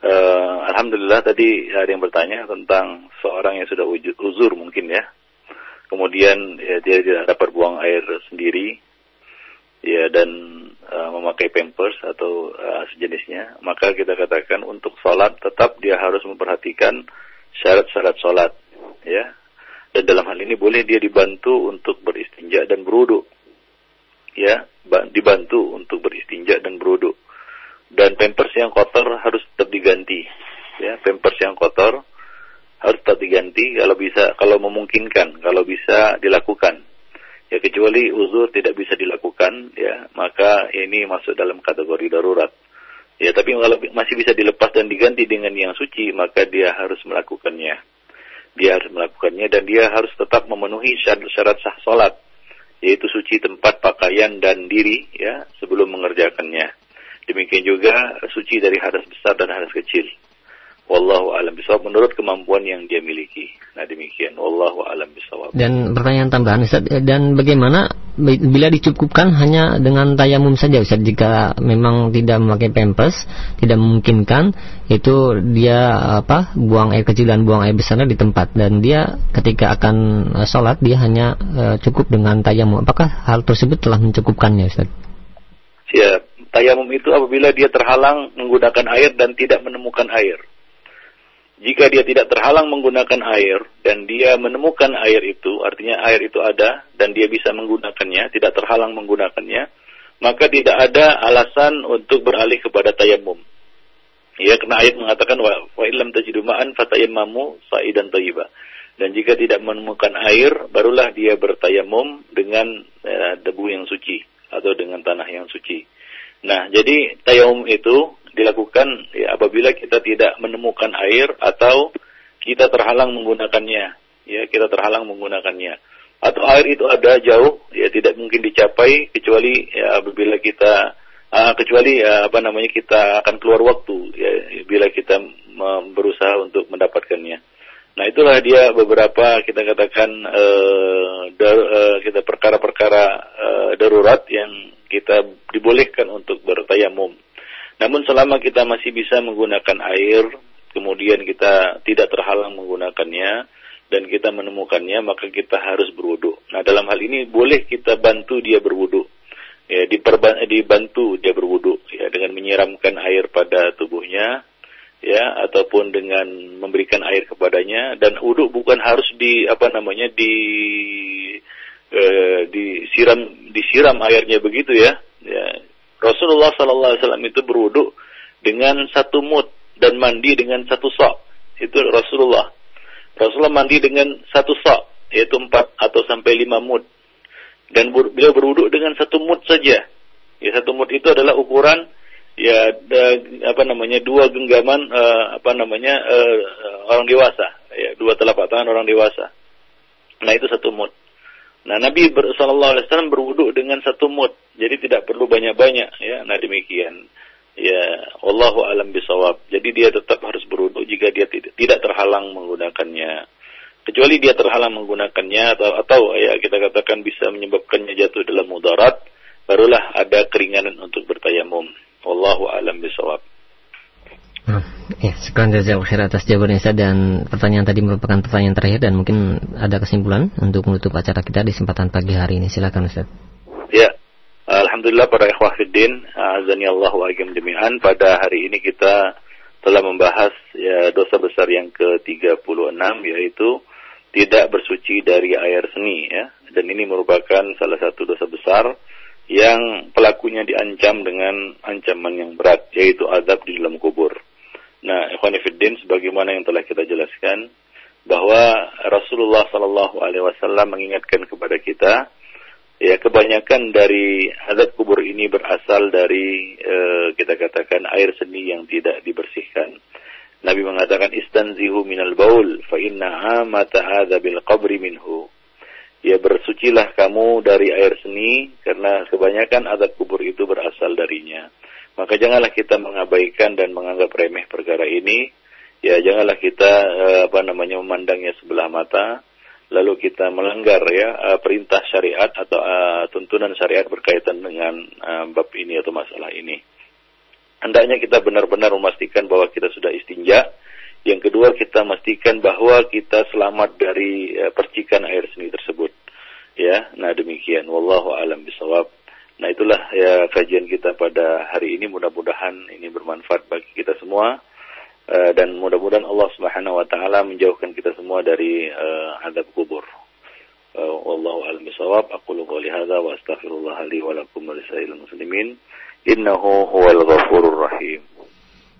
uh, Alhamdulillah tadi ada yang bertanya tentang seorang yang sudah uzur mungkin ya kemudian ya, dia tidak dapat buang air sendiri. Ya dan uh, memakai pampers atau uh, sejenisnya. Maka kita katakan untuk sholat tetap dia harus memperhatikan syarat-syarat sholat ya. Dan dalam hal ini boleh dia dibantu untuk beristinja dan beruduk ya. Dibantu untuk beristinja dan beruduk dan pampers yang kotor harus tetap diganti ya. Pampers yang kotor harus tetap diganti kalau bisa kalau memungkinkan kalau bisa dilakukan. Ya kecuali uzur tidak bisa dilakukan ya maka ini masuk dalam kategori darurat. Ya tapi kalau masih bisa dilepas dan diganti dengan yang suci maka dia harus melakukannya. Dia harus melakukannya dan dia harus tetap memenuhi syarat-syarat sah salat yaitu suci tempat pakaian dan diri ya sebelum mengerjakannya. Demikian juga suci dari hadas besar dan hadas kecil Wallahu alam bisawab menurut kemampuan yang dia miliki. Nah demikian. Wallahu alam bisawab. Dan pertanyaan tambahan Ustaz, dan bagaimana bila dicukupkan hanya dengan tayamum saja Ustaz jika memang tidak memakai pampers, tidak memungkinkan itu dia apa buang air kecil dan buang air besarnya di tempat dan dia ketika akan uh, sholat dia hanya uh, cukup dengan tayamum. Apakah hal tersebut telah mencukupkannya Ustaz? Ya, tayamum itu apabila dia terhalang menggunakan air dan tidak menemukan air jika dia tidak terhalang menggunakan air dan dia menemukan air itu, artinya air itu ada dan dia bisa menggunakannya, tidak terhalang menggunakannya, maka tidak ada alasan untuk beralih kepada tayamum. Ya, karena ayat mengatakan wa wa illam tajidu ma'an fatayammamu sa'idan thayyiba. Dan jika tidak menemukan air, barulah dia bertayamum dengan uh, debu yang suci atau dengan tanah yang suci. Nah, jadi tayamum itu dilakukan ya, apabila kita tidak menemukan air atau kita terhalang menggunakannya ya kita terhalang menggunakannya. Atau air itu ada jauh ya tidak mungkin dicapai kecuali ya apabila kita uh, kecuali ya, apa namanya kita akan keluar waktu ya bila kita berusaha untuk mendapatkannya. Nah itulah dia beberapa kita katakan uh, dar, uh, kita perkara-perkara uh, darurat yang kita dibolehkan untuk bertayamum namun selama kita masih bisa menggunakan air, kemudian kita tidak terhalang menggunakannya, dan kita menemukannya, maka kita harus berwudu. Nah, dalam hal ini boleh kita bantu dia berwudu. Ya, dibantu dia berwudu ya dengan menyiramkan air pada tubuhnya ya ataupun dengan memberikan air kepadanya dan wudu bukan harus di apa namanya di eh, disiram disiram airnya begitu ya ya Rasulullah Sallallahu Alaihi Wasallam itu berwudu dengan satu mut dan mandi dengan satu sok. Itu Rasulullah. Rasulullah mandi dengan satu sok, yaitu empat atau sampai lima mut. Dan beliau berwudu dengan satu mut saja. Ya satu mut itu adalah ukuran ya da, apa namanya dua genggaman uh, apa namanya uh, orang dewasa ya dua telapak tangan orang dewasa nah itu satu mut Nah, Nabi Sallallahu Alaihi Wasallam berwudu dengan satu mut, jadi tidak perlu banyak-banyak, ya. Nah demikian, ya. Allahu alam bisawab. Jadi dia tetap harus berwudu jika dia tidak, tidak terhalang menggunakannya. Kecuali dia terhalang menggunakannya atau, atau ya kita katakan bisa menyebabkannya jatuh dalam mudarat, barulah ada keringanan untuk bertayamum. Allahu alam bisawab. Hmm. Ya, sekian jazakallahu khair atas jawabannya Ustaz dan pertanyaan tadi merupakan pertanyaan terakhir dan mungkin ada kesimpulan untuk menutup acara kita di kesempatan pagi hari ini. Silakan Ustaz. Ya. Alhamdulillah para ikhwah fiddin, azani Allah wa jami'an. Pada hari ini kita telah membahas ya dosa besar yang ke-36 yaitu tidak bersuci dari air seni ya. Dan ini merupakan salah satu dosa besar yang pelakunya diancam dengan ancaman yang berat yaitu adab di dalam kubur. Nah, ikhwanifiddin sebagaimana yang telah kita jelaskan bahwa Rasulullah Sallallahu Alaihi Wasallam mengingatkan kepada kita ya kebanyakan dari azab kubur ini berasal dari uh, kita katakan air seni yang tidak dibersihkan. Nabi mengatakan istanzihu minal baul fa inna amata bil qabri minhu. Ya bersucilah kamu dari air seni karena kebanyakan azab kubur itu berasal darinya. Maka janganlah kita mengabaikan dan menganggap remeh perkara ini. Ya, janganlah kita uh, apa namanya memandangnya sebelah mata lalu kita melanggar ya uh, perintah syariat atau uh, tuntunan syariat berkaitan dengan uh, bab ini atau masalah ini. Hendaknya kita benar-benar memastikan bahwa kita sudah istinja. Yang kedua kita memastikan bahwa kita selamat dari percikan air seni tersebut. Ya, nah demikian. Wallahu alam bisawab. Nah itulah ya kajian kita pada hari ini mudah-mudahan ini bermanfaat bagi kita semua uh, dan mudah-mudahan Allah Subhanahu wa taala menjauhkan kita semua dari uh, adab kubur. Uh, wallahu a'lam bishawab. Aqulu qouli hadza wa astaghfirullah li wa lakum wa muslimin. Innahu huwal ghafurur rahim.